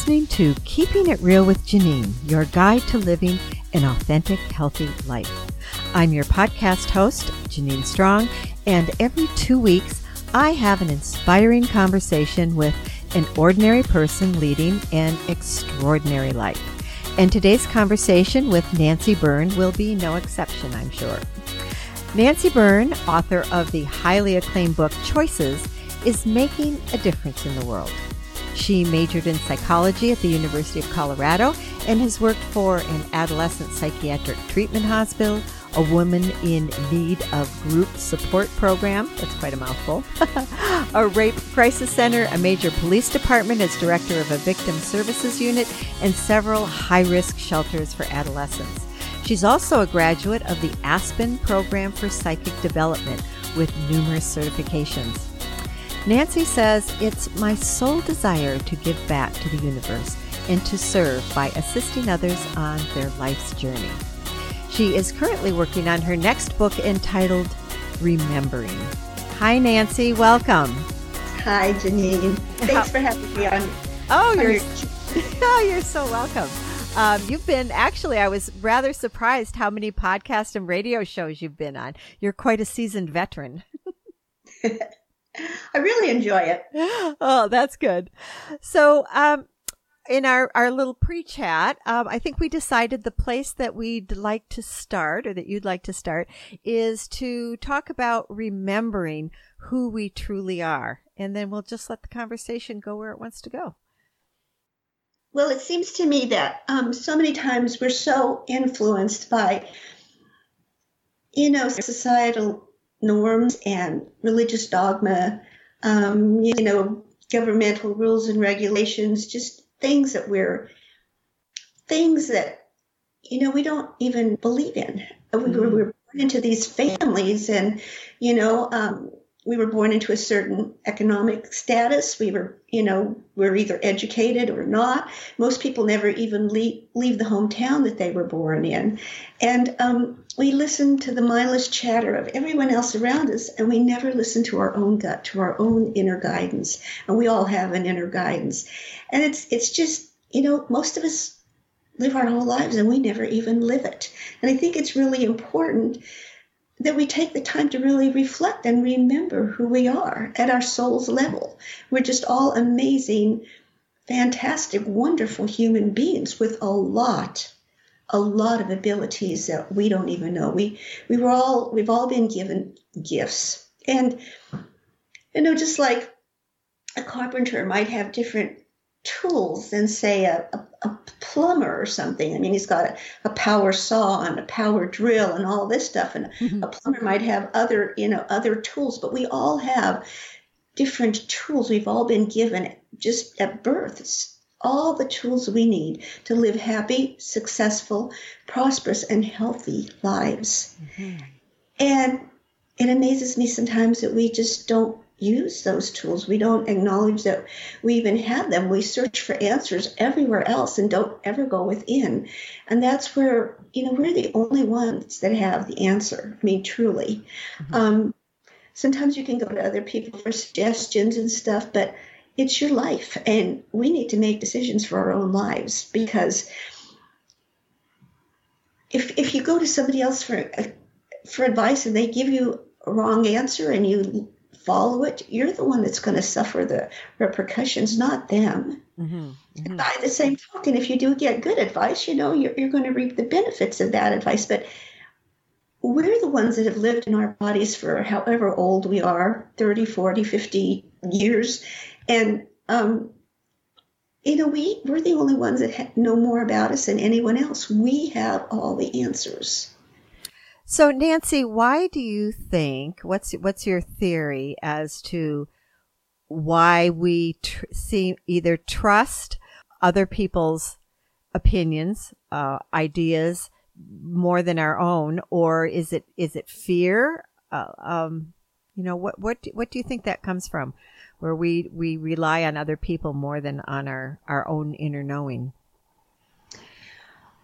listening to Keeping It Real with Janine, your guide to living an authentic, healthy life. I'm your podcast host, Janine Strong, and every two weeks, I have an inspiring conversation with an ordinary person leading an extraordinary life. And today's conversation with Nancy Byrne will be no exception, I'm sure. Nancy Byrne, author of the highly acclaimed book Choices, is making a difference in the world. She majored in psychology at the University of Colorado and has worked for an adolescent psychiatric treatment hospital, a woman in need of group support program. That's quite a mouthful. a rape crisis center, a major police department as director of a victim services unit, and several high risk shelters for adolescents. She's also a graduate of the Aspen Program for Psychic Development with numerous certifications. Nancy says, It's my sole desire to give back to the universe and to serve by assisting others on their life's journey. She is currently working on her next book entitled Remembering. Hi, Nancy. Welcome. Hi, Janine. Thanks for having me on. Oh, you're, oh, you're so welcome. Um, you've been actually, I was rather surprised how many podcast and radio shows you've been on. You're quite a seasoned veteran. I really enjoy it. Oh, that's good. So, um, in our, our little pre-chat, um, I think we decided the place that we'd like to start or that you'd like to start is to talk about remembering who we truly are. And then we'll just let the conversation go where it wants to go. Well, it seems to me that um, so many times we're so influenced by, you know, societal norms and religious dogma, um, you know, governmental rules and regulations, just things that we're, things that, you know, we don't even believe in. Mm-hmm. We, were, we were born into these families and, you know, um, we were born into a certain economic status. We were, you know, we're either educated or not. Most people never even leave, leave the hometown that they were born in. And um, we listen to the mindless chatter of everyone else around us, and we never listen to our own gut, to our own inner guidance. And we all have an inner guidance. And it's, it's just, you know, most of us live our whole lives and we never even live it. And I think it's really important that we take the time to really reflect and remember who we are at our soul's level. We're just all amazing, fantastic, wonderful human beings with a lot, a lot of abilities that we don't even know. We we were all we've all been given gifts. And you know, just like a carpenter might have different tools than say a, a, a, plumber or something. I mean, he's got a, a, power saw and a power drill and all this stuff. And mm-hmm. a plumber might have other, you know, other tools, but we all have different tools. We've all been given just at birth. It's all the tools we need to live happy, successful, prosperous, and healthy lives. Mm-hmm. And it amazes me sometimes that we just don't use those tools. We don't acknowledge that we even have them. We search for answers everywhere else and don't ever go within. And that's where, you know, we're the only ones that have the answer. I mean, truly. Mm-hmm. Um, sometimes you can go to other people for suggestions and stuff, but it's your life. And we need to make decisions for our own lives because if, if you go to somebody else for, for advice and they give you a wrong answer and you follow it, you're the one that's going to suffer the repercussions, not them. Mm-hmm. Mm-hmm. By the same token, if you do get good advice, you know, you're, you're going to reap the benefits of that advice. But we're the ones that have lived in our bodies for however old we are 30, 40, 50 years. And, um, you know, we, we're the only ones that ha- know more about us than anyone else. We have all the answers. So Nancy, why do you think what's what's your theory as to why we tr- see either trust other people's opinions, uh, ideas more than our own, or is it is it fear? Uh, um, you know what what what do you think that comes from, where we we rely on other people more than on our our own inner knowing?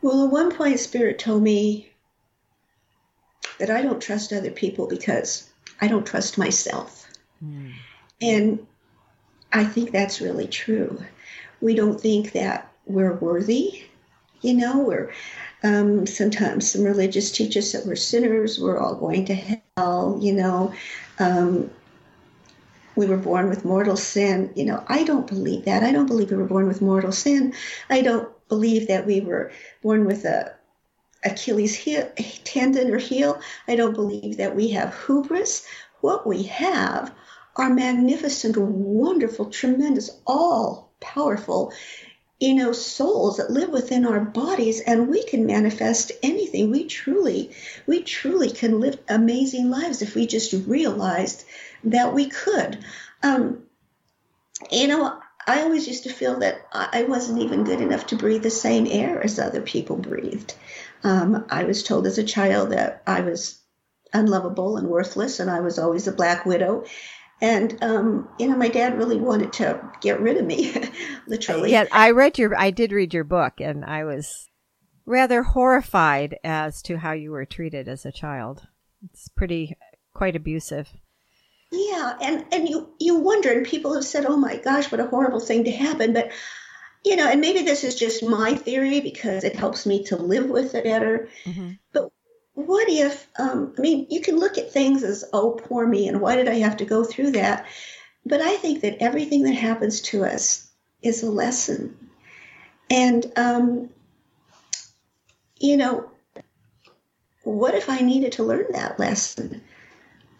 Well, at one point, Spirit told me that I don't trust other people because I don't trust myself. Mm. And I think that's really true. we don't think that we're worthy. You know, we're um, sometimes some religious teach us that we're sinners, we're all going to hell, you know. Um, we were born with mortal sin. You know, I don't believe that. I don't believe we were born with mortal sin. I don't believe that we were born with a Achilles heel, tendon or heel. I don't believe that we have hubris. What we have are magnificent, wonderful, tremendous, all powerful you know, souls that live within our bodies and we can manifest anything. We truly, we truly can live amazing lives if we just realized that we could. Um, you know, I always used to feel that I wasn't even good enough to breathe the same air as other people breathed. Um, I was told as a child that I was unlovable and worthless, and I was always a black widow. And um, you know, my dad really wanted to get rid of me, literally. Yeah, I read your, I did read your book, and I was rather horrified as to how you were treated as a child. It's pretty, quite abusive. Yeah, and and you you wonder, and people have said, "Oh my gosh, what a horrible thing to happen," but you know, and maybe this is just my theory because it helps me to live with it better. Mm-hmm. But what if, um, I mean, you can look at things as, oh, poor me, and why did I have to go through that? But I think that everything that happens to us is a lesson. And, um, you know, what if I needed to learn that lesson?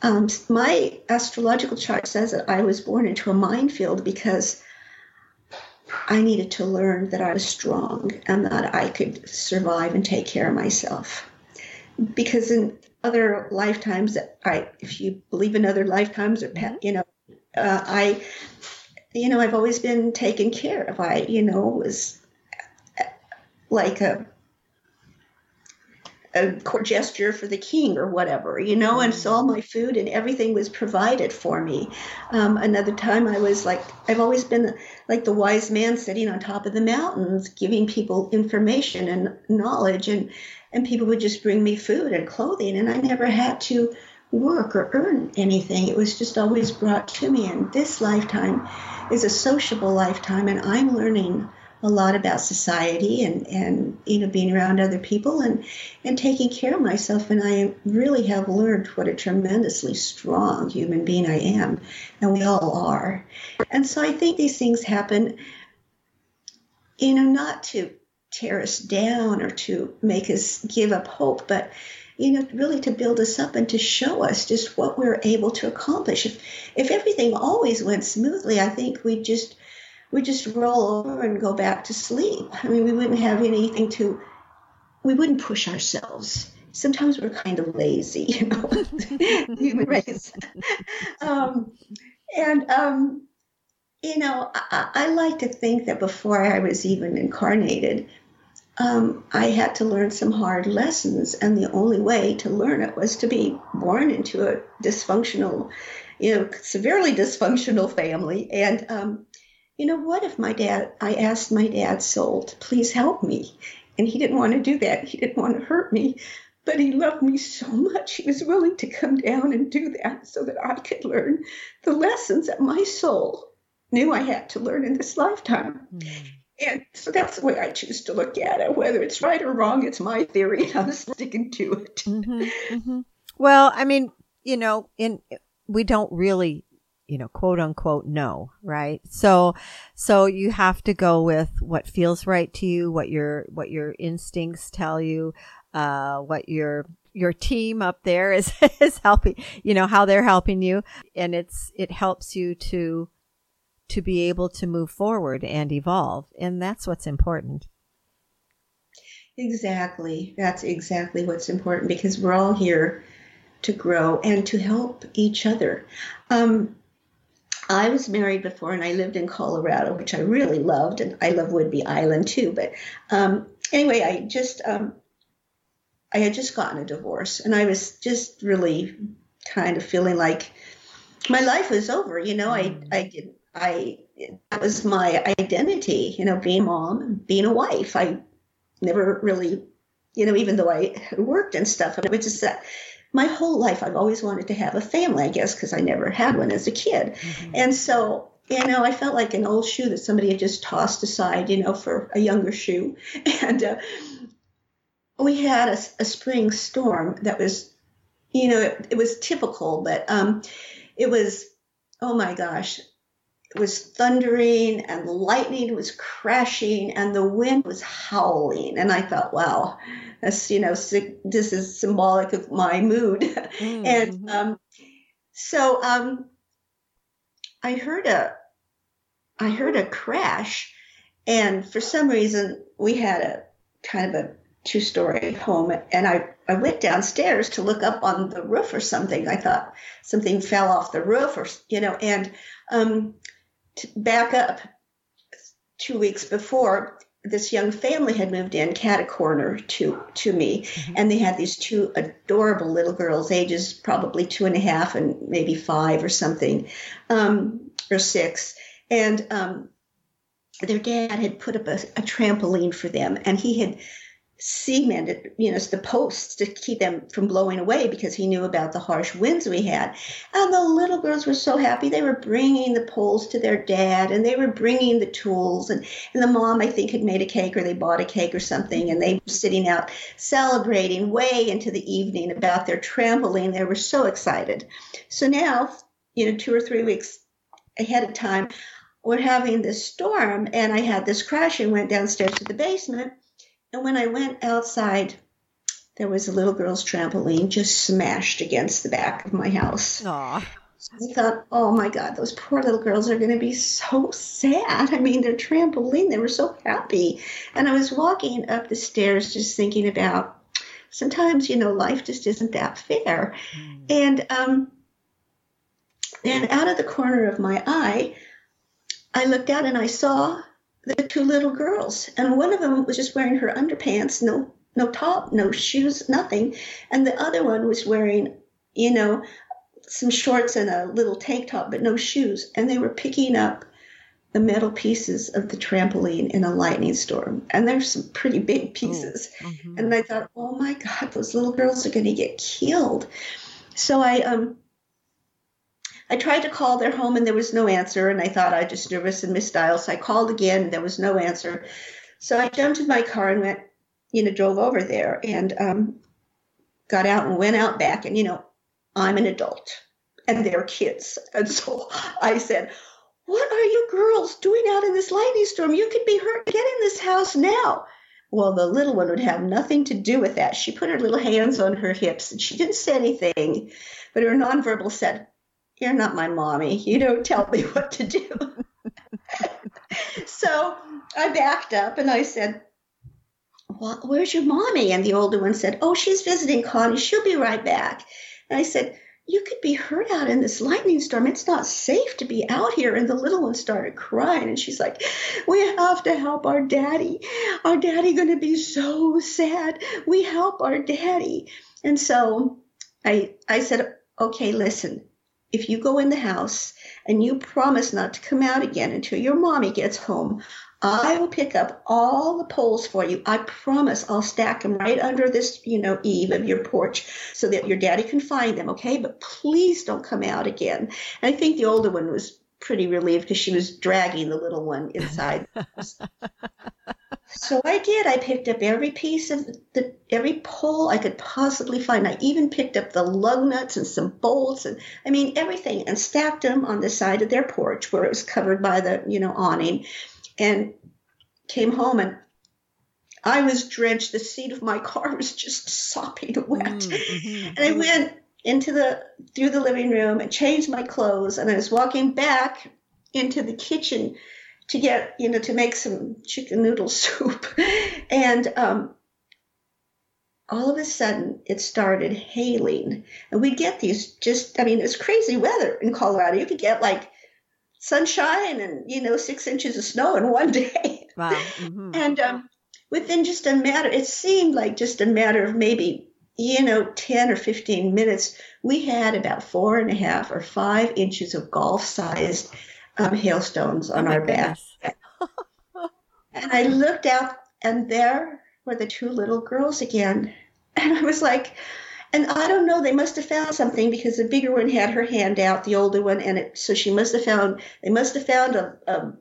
Um, my astrological chart says that I was born into a minefield because I needed to learn that I was strong and that I could survive and take care of myself because in other lifetimes, I, if you believe in other lifetimes, or you know, uh, I, you know, I've always been taken care of. I, you know, was like a a court gesture for the king or whatever, you know, and so all my food and everything was provided for me. Um, another time I was like, I've always been like the wise man sitting on top of the mountains, giving people information and knowledge. And and people would just bring me food and clothing, and I never had to work or earn anything. It was just always brought to me. And this lifetime is a sociable lifetime, and I'm learning a lot about society and, and you know being around other people and and taking care of myself. And I really have learned what a tremendously strong human being I am. And we all are. And so I think these things happen you know not to tear us down or to make us give up hope, but you know, really to build us up and to show us just what we're able to accomplish. If if everything always went smoothly, I think we'd just we just roll over and go back to sleep. I mean, we wouldn't have anything to we wouldn't push ourselves. Sometimes we're kind of lazy, you know, human race. um, and um, you know, I, I, like to think that before I was even incarnated, um, I had to learn some hard lessons, and the only way to learn it was to be born into a dysfunctional, you know, severely dysfunctional family. And, um, you know, what if my dad, I asked my dad's soul to please help me, and he didn't want to do that. He didn't want to hurt me, but he loved me so much, he was willing to come down and do that so that I could learn the lessons that my soul knew I had to learn in this lifetime. Mm. And so that's the way I choose to look at it. Whether it's right or wrong, it's my theory. and I'm sticking to it. Mm-hmm, mm-hmm. Well, I mean, you know, in we don't really, you know, quote unquote know, right? So, so you have to go with what feels right to you, what your what your instincts tell you, uh, what your your team up there is is helping, you know, how they're helping you, and it's it helps you to to be able to move forward and evolve. And that's what's important. Exactly. That's exactly what's important because we're all here to grow and to help each other. Um, I was married before and I lived in Colorado, which I really loved, and I love Whidbey Island too. But um, anyway, I just um, I had just gotten a divorce, and I was just really kind of feeling like my life was over. You know, I I didn't I that was my identity, you know, being a mom, being a wife. I never really, you know, even though I worked and stuff, it was just that my whole life I've always wanted to have a family, I guess, because I never had one as a kid. Mm-hmm. And so you know, I felt like an old shoe that somebody had just tossed aside, you know, for a younger shoe. And uh, we had a, a, spring storm that was, you know, it, it was typical, but um, it was, oh my gosh, it was thundering and the lightning was crashing and the wind was howling. And I thought, wow, that's, you know, this is symbolic of my mood. Mm-hmm. and um, so um, I heard a, I heard a crash. And for some reason, we had a kind of a two story home. And I, I went downstairs to look up on the roof or something. I thought something fell off the roof or, you know, and um, to back up two weeks before, this young family had moved in cat a corner to to me mm-hmm. and they had these two adorable little girls ages probably two and a half and maybe five or something um, or six and um, their dad had put up a, a trampoline for them and he had cemented, you know, the posts to keep them from blowing away because he knew about the harsh winds we had. And the little girls were so happy. They were bringing the poles to their dad and they were bringing the tools. And, and the mom, I think, had made a cake or they bought a cake or something. And they were sitting out celebrating way into the evening about their trampoline. They were so excited. So now, you know, two or three weeks ahead of time, we're having this storm and I had this crash and went downstairs to the basement and when I went outside, there was a little girl's trampoline just smashed against the back of my house. Aww. I thought, oh my God, those poor little girls are going to be so sad. I mean, their trampoline, they were so happy. And I was walking up the stairs just thinking about sometimes, you know, life just isn't that fair. Mm. And, um, and out of the corner of my eye, I looked out and I saw the two little girls, and one of them was just wearing her underpants, no no top, no shoes, nothing, and the other one was wearing, you know, some shorts and a little tank top, but no shoes, and they were picking up the metal pieces of the trampoline in a lightning storm. And there's some pretty big pieces. Oh, mm-hmm. And I thought, oh my God, those little girls are going to get killed. So I um I tried to call their home and there was no answer. And I thought I just nervous and misdialed. So I called again and there was no answer. So I jumped in my car and went, you know, drove over there and um, got out and went out back. And, you know, I'm an adult and they're kids. And so I said, What are you girls doing out in this lightning storm? You could be hurt. Get in this house now. Well, the little one would have nothing to do with that. She put her little hands on her hips and she didn't say anything, but her nonverbal said, you're not my mommy. You don't tell me what to do. so I backed up and I said, well, Where's your mommy? And the older one said, Oh, she's visiting Connie. She'll be right back. And I said, You could be hurt out in this lightning storm. It's not safe to be out here. And the little one started crying. And she's like, We have to help our daddy. Our daddy going to be so sad. We help our daddy. And so I, I said, Okay, listen, if you go in the house and you promise not to come out again until your mommy gets home, I will pick up all the poles for you. I promise I'll stack them right under this, you know, eave of your porch so that your daddy can find them, okay? But please don't come out again. And I think the older one was pretty relieved because she was dragging the little one inside. so I did. I picked up every piece of the every pole I could possibly find. I even picked up the lug nuts and some bolts and I mean everything and stacked them on the side of their porch where it was covered by the you know awning, and came home and I was drenched. The seat of my car was just sopping wet, mm-hmm. and I went into the through the living room. And changed my clothes and I was walking back into the kitchen to get you know to make some chicken noodle soup. And um, all of a sudden it started hailing. And we get these just i mean it's crazy weather in colorado. You could get like sunshine and you know six inches of snow in one day. Wow. Mm-hmm. and um, within just a matter it seemed like just a matter of maybe you know, 10 or 15 minutes, we had about four and a half or five inches of golf sized um, hailstones on oh our back. and I looked out, and there were the two little girls again. And I was like, and I don't know, they must have found something because the bigger one had her hand out, the older one, and it, so she must have found, they must have found a, a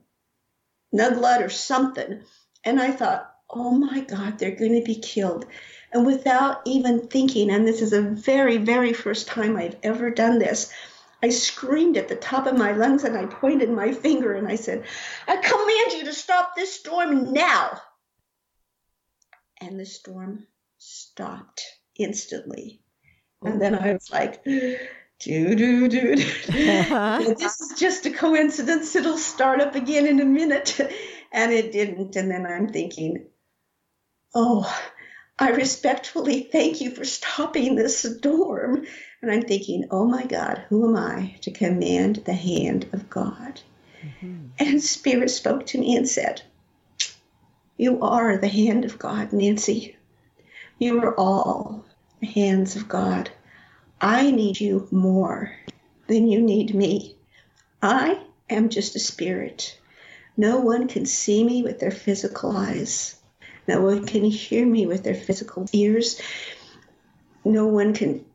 nuglet or something. And I thought, oh my God, they're going to be killed. And without even thinking, and this is the very, very first time I've ever done this, I screamed at the top of my lungs and I pointed my finger and I said, I command you to stop this storm now. And the storm stopped instantly. And then I was like, do, do, do. Uh-huh. this is just a coincidence. It'll start up again in a minute. And it didn't. And then I'm thinking, oh, I respectfully thank you for stopping this storm. And I'm thinking, oh my God, who am I to command the hand of God? Mm-hmm. And Spirit spoke to me and said, You are the hand of God, Nancy. You are all the hands of God. I need you more than you need me. I am just a spirit. No one can see me with their physical eyes. No one can hear me with their physical ears. No one can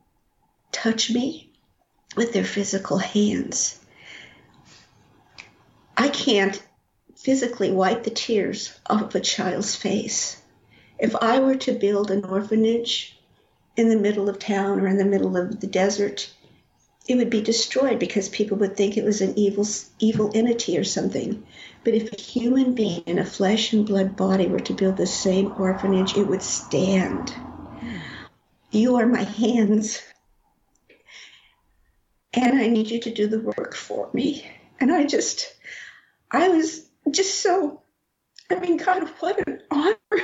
touch me with their physical hands. I can't physically wipe the tears off of a child's face. If I were to build an orphanage in the middle of town or in the middle of the desert, it would be destroyed because people would think it was an evil evil entity or something. But if a human being in a flesh and blood body were to build the same orphanage, it would stand. You are my hands. And I need you to do the work for me. And I just, I was just so, I mean, God, what an honor,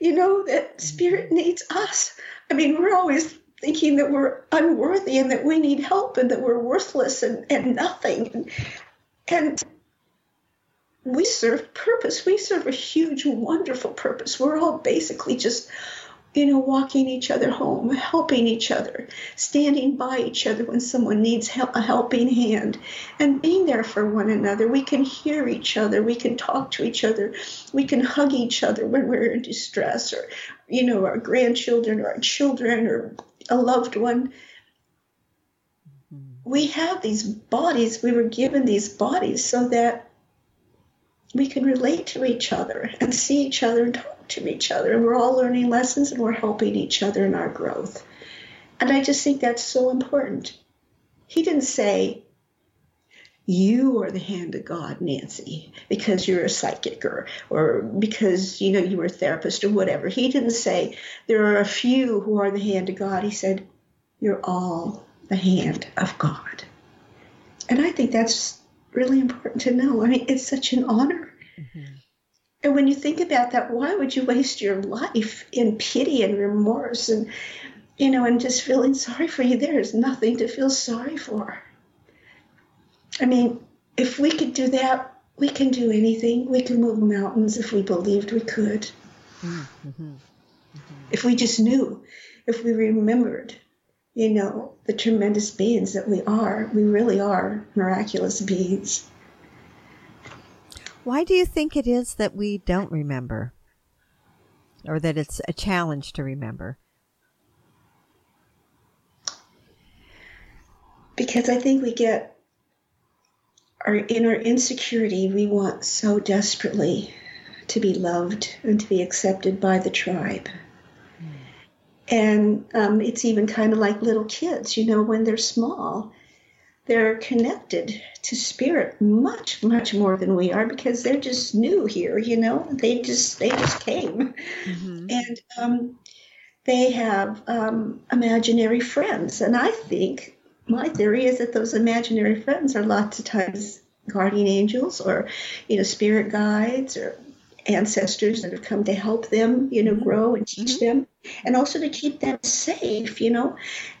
you know, that Spirit mm-hmm. needs us. I mean, we're always thinking that we're unworthy and that we need help and that we're worthless and, and nothing. And, and we serve purpose. We serve a huge, wonderful purpose. We're all basically just, you know, walking each other home, helping each other, standing by each other when someone needs a helping hand, and being there for one another. We can hear each other. We can talk to each other. We can hug each other when we're in distress, or, you know, our grandchildren or our children or a loved one mm-hmm. we have these bodies, we were given these bodies so that we can relate to each other and see each other and talk to each other. And we're all learning lessons and we're helping each other in our growth. And I just think that's so important. He didn't say, you are the hand of God, Nancy, because you're a psychic or, or because, you know, you were a therapist or whatever. He didn't say there are a few who are the hand of God. He said, you're all the hand of God. And I think that's really important to know. I mean, it's such an honor. Mm-hmm. And when you think about that, why would you waste your life in pity and remorse and, you know, and just feeling sorry for you? There is nothing to feel sorry for. I mean, if we could do that, we can do anything. We can move mountains if we believed we could. Mm-hmm. Mm-hmm. If we just knew, if we remembered, you know, the tremendous beings that we are. We really are miraculous beings. Why do you think it is that we don't remember? Or that it's a challenge to remember? Because I think we get our in our insecurity, we want so desperately to be loved and to be accepted by the tribe. And um, it's even kind of like little kids, you know, when they're small, they're connected to spirit much, much more than we are because they're just new here, you know. They just they just came, mm-hmm. and um, they have um, imaginary friends. And I think my theory is that those imaginary friends are lots of times guardian angels or you know spirit guides or ancestors that have come to help them, you know, grow and teach mm-hmm. them, and also to keep them safe, you know,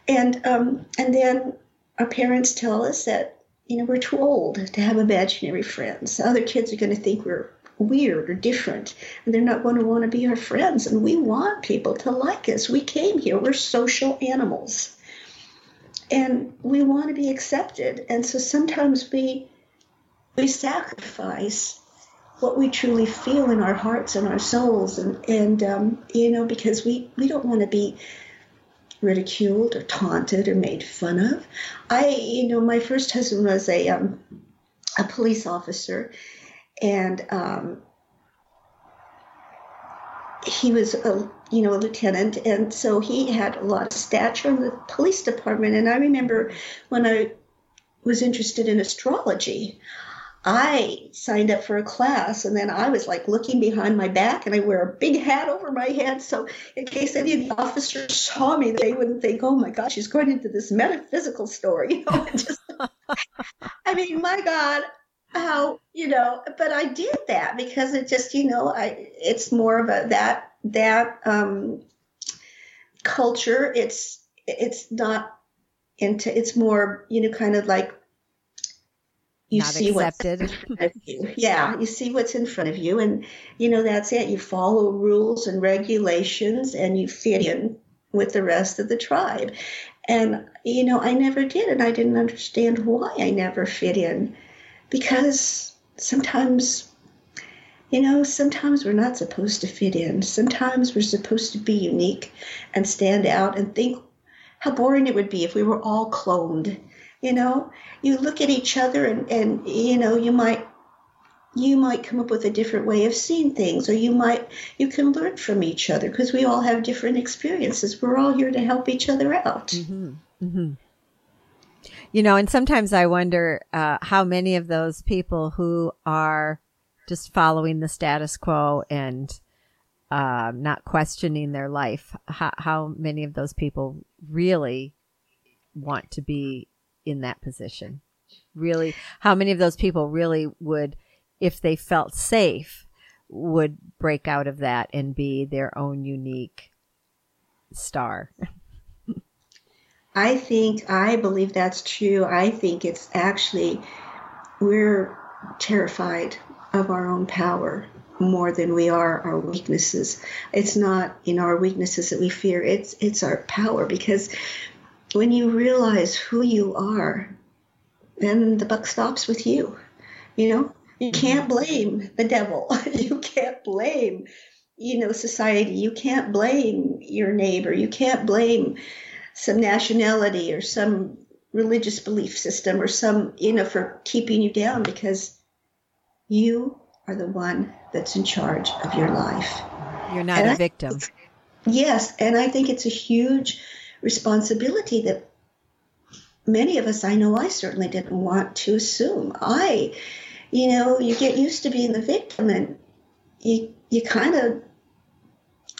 and um, and then our parents tell us that you know we're too old to have imaginary friends. Other kids are going to think we're weird or different, and they're not going to want to be our friends. And we want people to like us. We came here. We're social animals, and we want to be accepted. And so sometimes we we sacrifice what we truly feel in our hearts and our souls and and um, you know because we we don't want to be ridiculed or taunted or made fun of. I, you know, my first husband was a um, a police officer, and um, he was a you know a lieutenant, and so he had a lot of stature in the police department. And I remember when I was interested in astrology. I signed up for a class and then I was like looking behind my back and I wear a big hat over my head. So in case any of the officers saw me, they wouldn't think, oh my God, she's going into this metaphysical story. You know, just, I mean, my God, how, you know, but I did that because it just, you know, I, it's more of a, that, that, um, culture. It's, it's not into, it's more, you know, kind of like you Not see accepted. what's in front of you. Yeah, you see what's in front of you, and you know that's it. You follow rules and regulations, and you fit in with the rest of the tribe. And you know, I never did, and I didn't understand why I never fit in, because sometimes. You know, sometimes we're not supposed to fit in. Sometimes we're supposed to be unique and stand out and think how boring it would be if we were all cloned you know you look at each other and, and you know you might you might come up with a different way of seeing things or you might you can learn from each other because we all have different experiences we're all here to help each other out mm-hmm. Mm-hmm. You know and sometimes i wonder uh, how many of those people who are just following the status quo and uh, not questioning their life how, how many of those people really want to be in that position? Really, how many of those people really would, if they felt safe, would break out of that and be their own unique star? I think, I believe that's true. I think it's actually, we're terrified of our own power more than we are our weaknesses. It's not in our weaknesses that we fear, it's it's our power because when you realize who you are, then the buck stops with you. You know, you mm-hmm. can't blame the devil. you can't blame, you know, society. You can't blame your neighbor. You can't blame some nationality or some religious belief system or some, you know, for keeping you down because you are the one that's in charge of your life. You're not and a I, victim. Yes. And I think it's a huge responsibility that many of us, I know I certainly didn't want to assume. I, you know, you get used to being the victim and you, you kind of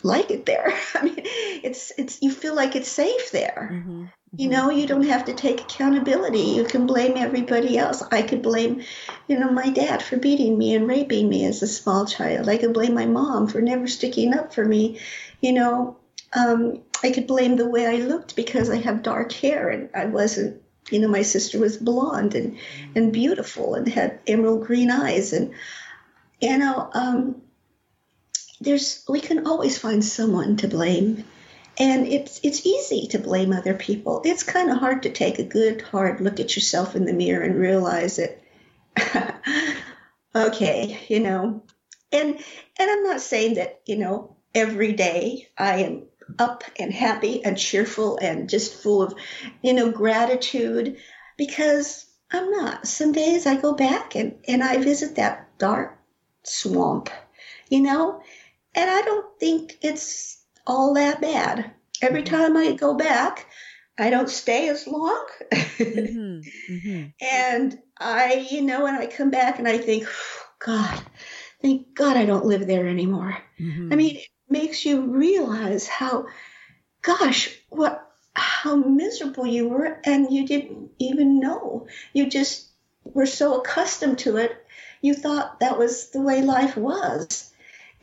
like it there. I mean, it's, it's, you feel like it's safe there. Mm-hmm. You know, you don't have to take accountability. You can blame everybody else. I could blame, you know, my dad for beating me and raping me as a small child. I could blame my mom for never sticking up for me. You know, um, I could blame the way I looked because I have dark hair and I wasn't, you know, my sister was blonde and, and beautiful and had emerald green eyes. And, you know, um, there's, we can always find someone to blame. And it's, it's easy to blame other people. It's kind of hard to take a good, hard look at yourself in the mirror and realize that, okay, you know, and, and I'm not saying that, you know, every day I am up and happy and cheerful and just full of, you know, gratitude because I'm not. Some days I go back and, and I visit that dark swamp, you know, and I don't think it's all that bad. Every mm-hmm. time I go back, I don't stay as long. mm-hmm. Mm-hmm. And I, you know, when I come back and I think, God, thank God I don't live there anymore. Mm-hmm. I mean, it makes you realize how, gosh, what, how miserable you were, and you didn't even know. You just were so accustomed to it, you thought that was the way life was.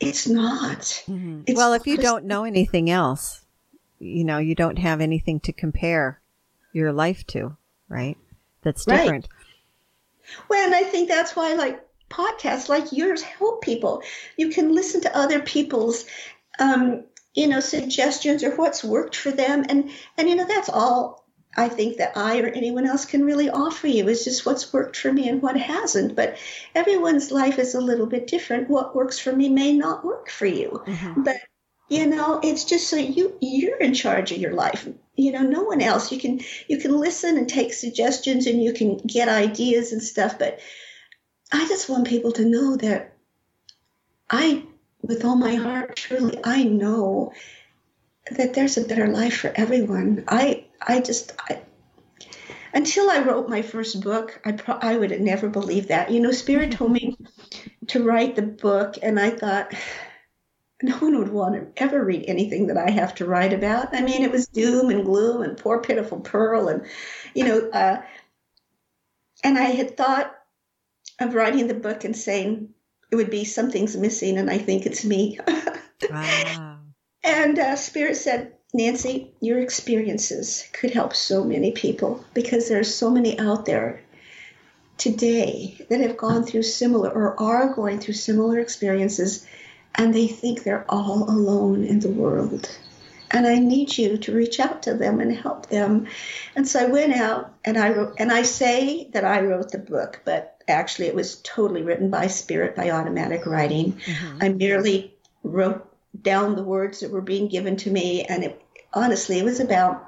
It's not. Mm-hmm. It's well, if you don't know anything else, you know, you don't have anything to compare your life to, right? That's different. Right. Well, and I think that's why, like, podcasts like yours help people. You can listen to other people's, um, you know, suggestions or what's worked for them, and and you know that's all I think that I or anyone else can really offer you is just what's worked for me and what hasn't. But everyone's life is a little bit different. What works for me may not work for you. Mm-hmm. But You know, it's just so you you're in charge of your life. You know, no one else. You can you can listen and take suggestions and you can get ideas and stuff, but I just want people to know that I with all my heart truly I know that there's a better life for everyone. I I just I, until I wrote my first book, I pro- I would have never believed that. You know, Spirit told me to write the book, and I thought no one would want to ever read anything that I have to write about. I mean, it was doom and gloom and poor pitiful Pearl, and you know, uh, and I had thought of writing the book and saying it would be something's missing, and I think it's me. wow. And uh, Spirit said, Nancy, your experiences could help so many people because there's so many out there today that have gone through similar or are going through similar experiences and they think they're all alone in the world. And I need you to reach out to them and help them. And so I went out and I wrote, and I say that I wrote the book, but actually it was totally written by spirit by automatic writing. Mm-hmm. I merely wrote down the words that were being given to me, and it honestly it was about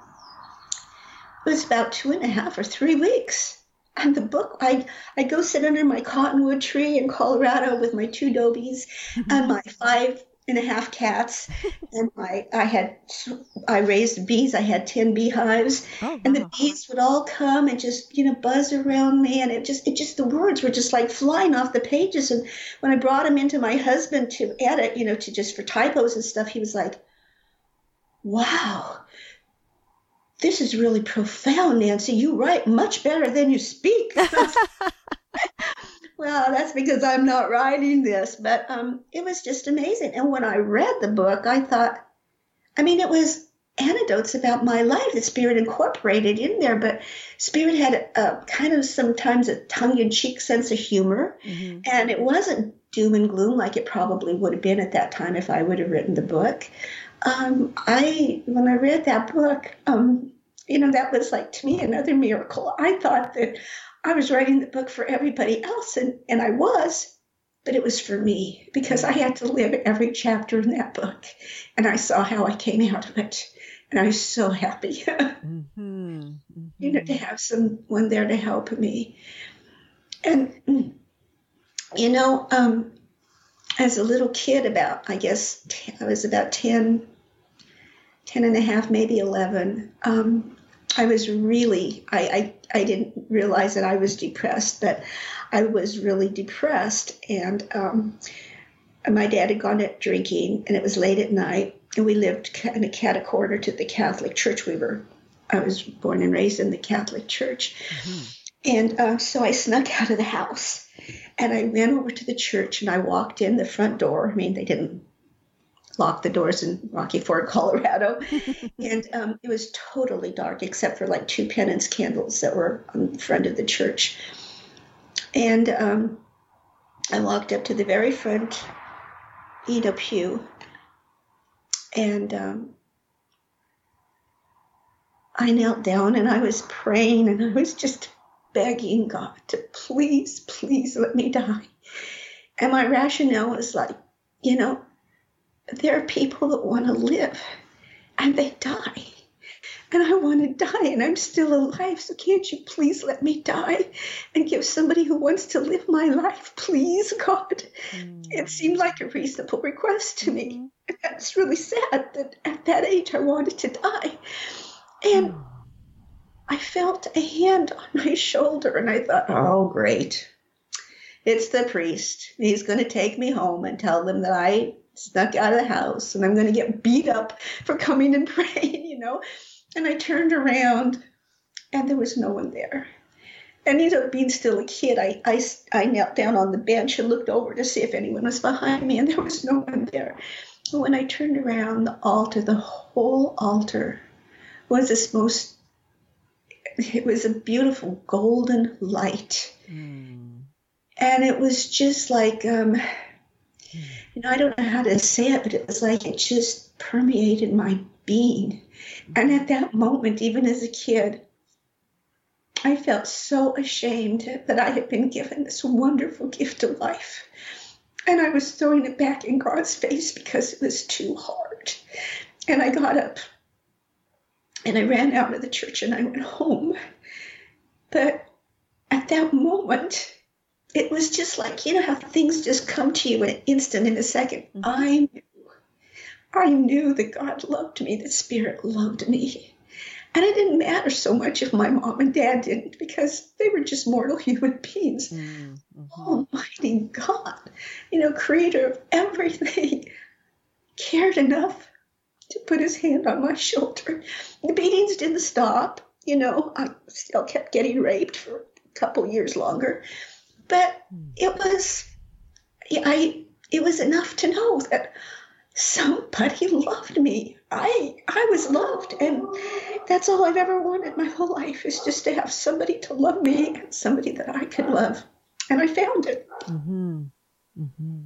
it was about two and a half or three weeks. And the book I I go sit under my cottonwood tree in Colorado with my two dobies and my five and a half cats and my I had I raised bees I had 10 beehives oh, wow. and the bees would all come and just you know buzz around me and it just it just the words were just like flying off the pages and when I brought them into my husband to edit you know to just for typos and stuff he was like wow this is really profound, Nancy. You write much better than you speak. well, that's because I'm not writing this, but um, it was just amazing. And when I read the book, I thought, I mean, it was anecdotes about my life that Spirit incorporated in there, but Spirit had a, kind of sometimes a tongue in cheek sense of humor, mm-hmm. and it wasn't doom and gloom like it probably would have been at that time if I would have written the book. Um, I when I read that book, um, you know, that was like to me another miracle. I thought that I was writing the book for everybody else, and, and I was, but it was for me because I had to live every chapter in that book. And I saw how I came out of it. And I was so happy, mm-hmm. Mm-hmm. you know, to have someone there to help me. And, you know, um, as a little kid, about, I guess, I was about 10, 10 and a half, maybe 11, um, I was really, I, I, I, didn't realize that I was depressed, but I was really depressed. And um, my dad had gone out drinking, and it was late at night, and we lived in a cat corner to the Catholic Church. We were, I was born and raised in the Catholic Church. Mm-hmm. And uh, so I snuck out of the house and I ran over to the church and I walked in the front door. I mean, they didn't lock the doors in Rocky Ford, Colorado. and um, it was totally dark except for like two penance candles that were on the front of the church. And um, I walked up to the very front, you know, pew, and um, I knelt down and I was praying and I was just begging God to please, please let me die. And my rationale was like, you know, there are people that want to live and they die. And I want to die and I'm still alive. So can't you please let me die and give somebody who wants to live my life, please, God? Mm. It seemed like a reasonable request to me. Mm. And that's really sad that at that age I wanted to die. And mm. I felt a hand on my shoulder and I thought, oh, great. It's the priest. He's going to take me home and tell them that I snuck out of the house and I'm going to get beat up for coming and praying, you know. And I turned around and there was no one there. And you know, being still a kid, I, I, I knelt down on the bench and looked over to see if anyone was behind me, and there was no one there. But when I turned around, the altar, the whole altar, was this most, it was a beautiful golden light. Mm. And it was just like, um, you know, I don't know how to say it, but it was like it just permeated my being. And at that moment, even as a kid, I felt so ashamed that I had been given this wonderful gift of life. And I was throwing it back in God's face because it was too hard. And I got up and I ran out of the church and I went home. But at that moment, it was just like, you know, how things just come to you in an instant, in a 2nd mm-hmm. I knew, I knew that God loved me, that Spirit loved me. And it didn't matter so much if my mom and dad didn't, because they were just mortal human beings. Mm-hmm. Almighty God, you know, creator of everything, cared enough to put his hand on my shoulder. The beatings didn't stop. You know, I still kept getting raped for a couple years longer. But it was, I, it was enough to know that somebody loved me. I, I was loved, and that's all I've ever wanted my whole life is just to have somebody to love me and somebody that I could love, and I found it. Mm-hmm. Mm-hmm.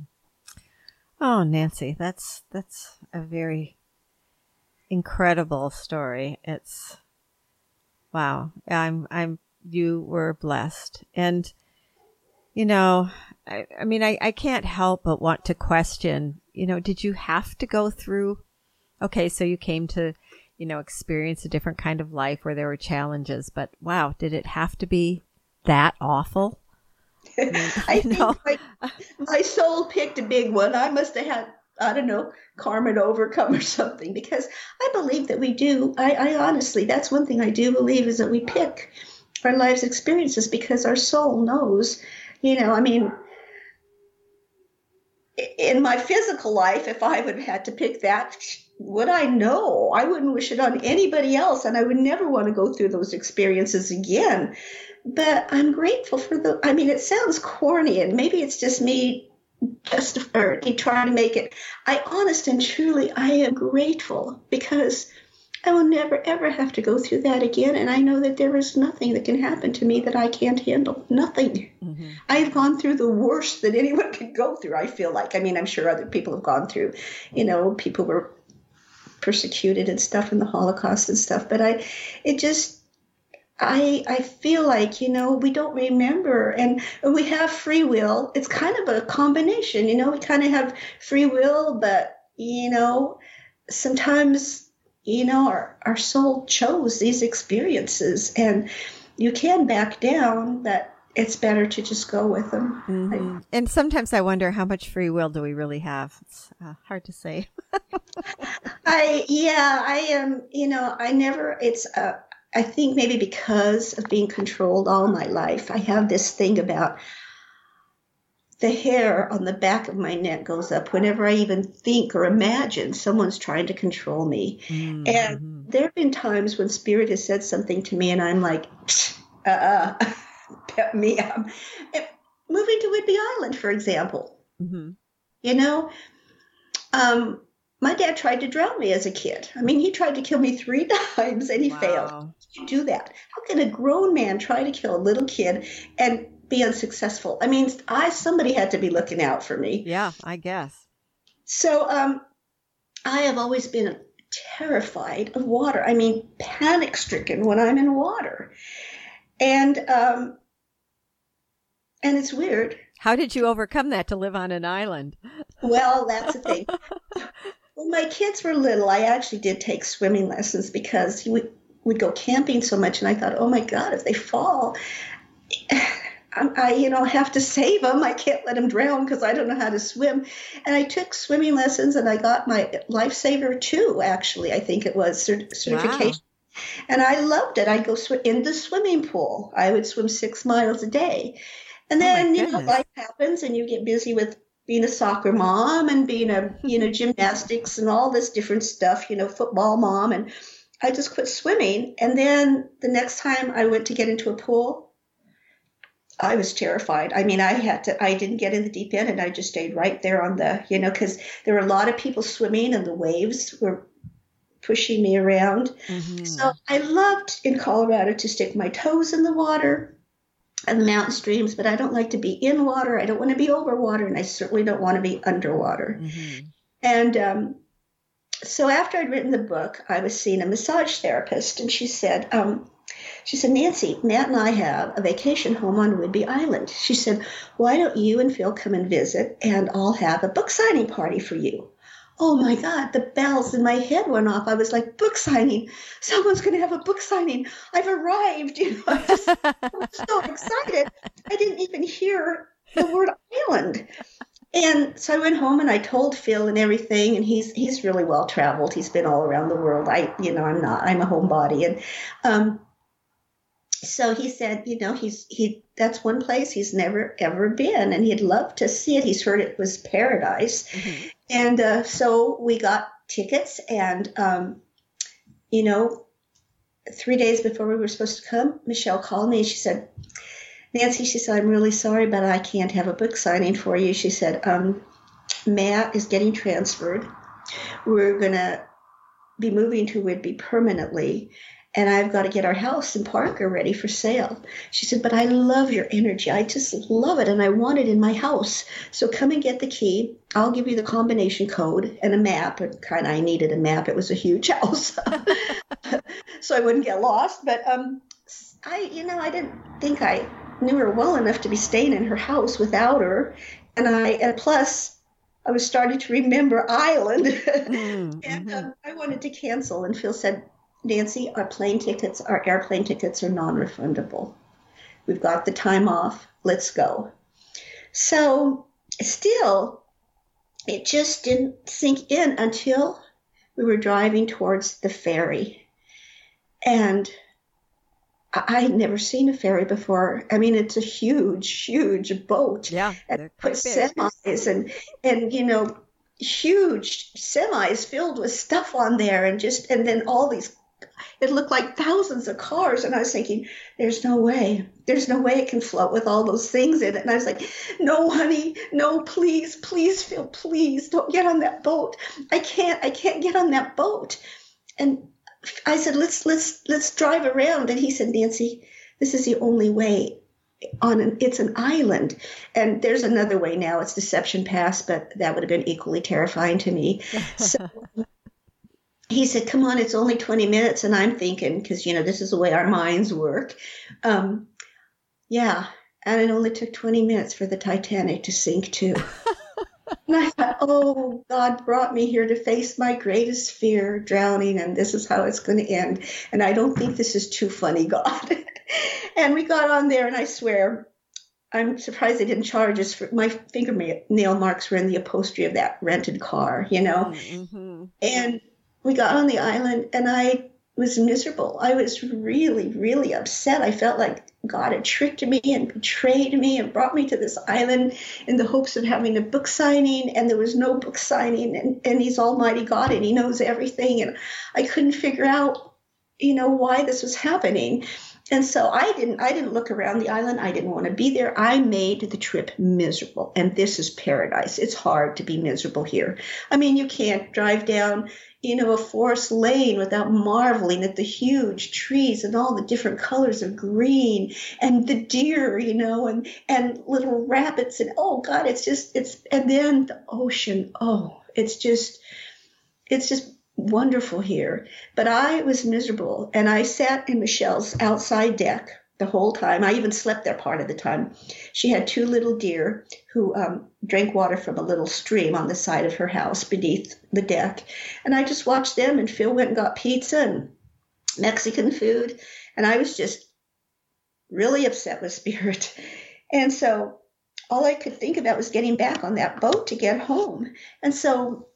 Oh, Nancy, that's that's a very incredible story. It's wow. I'm I'm you were blessed, and you know, I, I mean, I, I can't help but want to question, you know, did you have to go through? Okay, so you came to, you know, experience a different kind of life where there were challenges, but wow, did it have to be that awful? I, mean, I think my, my soul picked a big one. I must have had I don't know, karma overcome or something because I believe that we do. I, I, honestly, that's one thing I do believe is that we pick our life's experiences because our soul knows you know, I mean, in my physical life, if I would have had to pick that, would I know? I wouldn't wish it on anybody else, and I would never want to go through those experiences again. But I'm grateful for the. I mean, it sounds corny, and maybe it's just me, just or trying to make it. I honest and truly, I am grateful because I will never ever have to go through that again. And I know that there is nothing that can happen to me that I can't handle. Nothing. Mm-hmm. I have gone through the worst that anyone could go through, I feel like. I mean, I'm sure other people have gone through, you know, people were persecuted and stuff in the Holocaust and stuff. But I, it just, I, I feel like, you know, we don't remember and we have free will. It's kind of a combination, you know, we kind of have free will, but, you know, sometimes you know, our, our soul chose these experiences and you can back down that it's better to just go with them. Mm-hmm. and sometimes I wonder how much free will do we really have? It's uh, hard to say. I, yeah, I am, you know, I never, it's, uh, I think maybe because of being controlled all my life, I have this thing about the hair on the back of my neck goes up whenever I even think or imagine someone's trying to control me. Mm-hmm. And there have been times when Spirit has said something to me, and I'm like, uh uh, pet me up. Moving to Whidbey Island, for example. Mm-hmm. You know, um, my dad tried to drown me as a kid. I mean, he tried to kill me three times and he wow. failed. You do that. How can a grown man try to kill a little kid and be unsuccessful. I mean, I somebody had to be looking out for me. Yeah, I guess. So um, I have always been terrified of water. I mean, panic stricken when I'm in water, and um, and it's weird. How did you overcome that to live on an island? Well, that's the thing. when my kids were little, I actually did take swimming lessons because we would go camping so much, and I thought, oh my god, if they fall. I, you know, have to save them. I can't let them drown because I don't know how to swim. And I took swimming lessons and I got my lifesaver too, actually, I think it was cert- certification. Wow. And I loved it. I'd go sw- in the swimming pool. I would swim six miles a day. And oh then, oh you know, life happens and you get busy with being a soccer mom and being a, you know, gymnastics and all this different stuff, you know, football mom. And I just quit swimming. And then the next time I went to get into a pool, I was terrified. I mean, I had to, I didn't get in the deep end and I just stayed right there on the, you know, because there were a lot of people swimming and the waves were pushing me around. Mm-hmm. So I loved in Colorado to stick my toes in the water and the mountain streams, but I don't like to be in water. I don't want to be over water, and I certainly don't want to be underwater. Mm-hmm. And um, so after I'd written the book, I was seeing a massage therapist, and she said, um, She said, Nancy, Matt and I have a vacation home on Whidbey Island. She said, Why don't you and Phil come and visit and I'll have a book signing party for you? Oh my God, the bells in my head went off. I was like, book signing. Someone's going to have a book signing. I've arrived. You know, I just I was so excited. I didn't even hear the word island. And so I went home and I told Phil and everything, and he's he's really well traveled. He's been all around the world. I, you know, I'm not. I'm a homebody, and um, so he said, you know, he's he that's one place he's never ever been, and he'd love to see it. He's heard it was paradise, mm-hmm. and uh, so we got tickets, and um, you know, three days before we were supposed to come, Michelle called me and she said, Nancy, she said, I'm really sorry, but I can't have a book signing for you. She said, um, Matt is getting transferred. We're going to be moving to Whidbey permanently, and I've got to get our house in Parker ready for sale. She said, But I love your energy. I just love it, and I want it in my house. So come and get the key. I'll give you the combination code and a map. And kind of, I needed a map. It was a huge house, so I wouldn't get lost. But um, I, you know, I didn't think I knew her well enough to be staying in her house without her. And I, and plus, I was starting to remember Island. Mm, and mm-hmm. um, I wanted to cancel. And Phil said, Nancy, our plane tickets, our airplane tickets are non refundable. We've got the time off. Let's go. So, still, it just didn't sink in until we were driving towards the ferry. And I had never seen a ferry before. I mean, it's a huge, huge boat. Yeah, and put semis and and you know, huge semis filled with stuff on there, and just and then all these. It looked like thousands of cars, and I was thinking, "There's no way. There's no way it can float with all those things in it." And I was like, "No, honey, no, please, please, Phil, please don't get on that boat. I can't. I can't get on that boat." And I said, let's let's let's drive around, and he said, Nancy, this is the only way. On an, it's an island, and there's another way now. It's Deception Pass, but that would have been equally terrifying to me. so he said, "Come on, it's only 20 minutes," and I'm thinking, because you know this is the way our minds work. Um, yeah, and it only took 20 minutes for the Titanic to sink too. And I thought, oh, God brought me here to face my greatest fear, drowning, and this is how it's going to end. And I don't think this is too funny, God. and we got on there, and I swear, I'm surprised they didn't charge us for my fingernail marks were in the upholstery of that rented car, you know. Mm-hmm. And we got on the island, and I was miserable. I was really, really upset. I felt like God had tricked me and betrayed me and brought me to this island in the hopes of having a book signing, and there was no book signing. And, and He's Almighty God and He knows everything. And I couldn't figure out, you know, why this was happening. And so I didn't I didn't look around the island. I didn't want to be there. I made the trip miserable. And this is paradise. It's hard to be miserable here. I mean, you can't drive down you know, a forest lane without marveling at the huge trees and all the different colors of green and the deer, you know, and, and little rabbits. And oh God, it's just, it's, and then the ocean. Oh, it's just, it's just wonderful here. But I was miserable and I sat in Michelle's outside deck the whole time. I even slept there part of the time. She had two little deer who um, drank water from a little stream on the side of her house beneath the deck. And I just watched them, and Phil went and got pizza and Mexican food. And I was just really upset with Spirit. And so all I could think about was getting back on that boat to get home. And so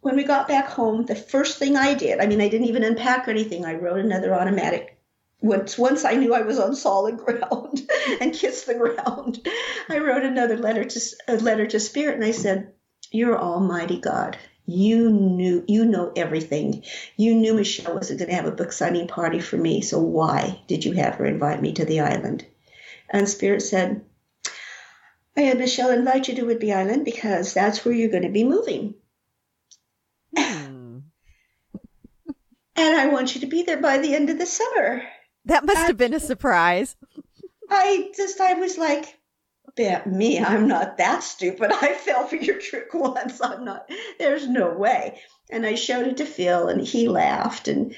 when we got back home, the first thing I did, I mean, I didn't even unpack or anything, I wrote another automatic once once I knew I was on solid ground and kissed the ground, I wrote another letter to a letter to Spirit, and I said, "You're Almighty God. You knew you know everything. You knew Michelle wasn't going to have a book signing party for me, so why did you have her invite me to the island?" And Spirit said, "I had Michelle invite you to Whidbey Island because that's where you're going to be moving." Hmm. And I want you to be there by the end of the summer. That must have been a surprise. I just, I was like, bet me, I'm not that stupid. I fell for your trick once. I'm not, there's no way. And I showed it to Phil and he laughed. And,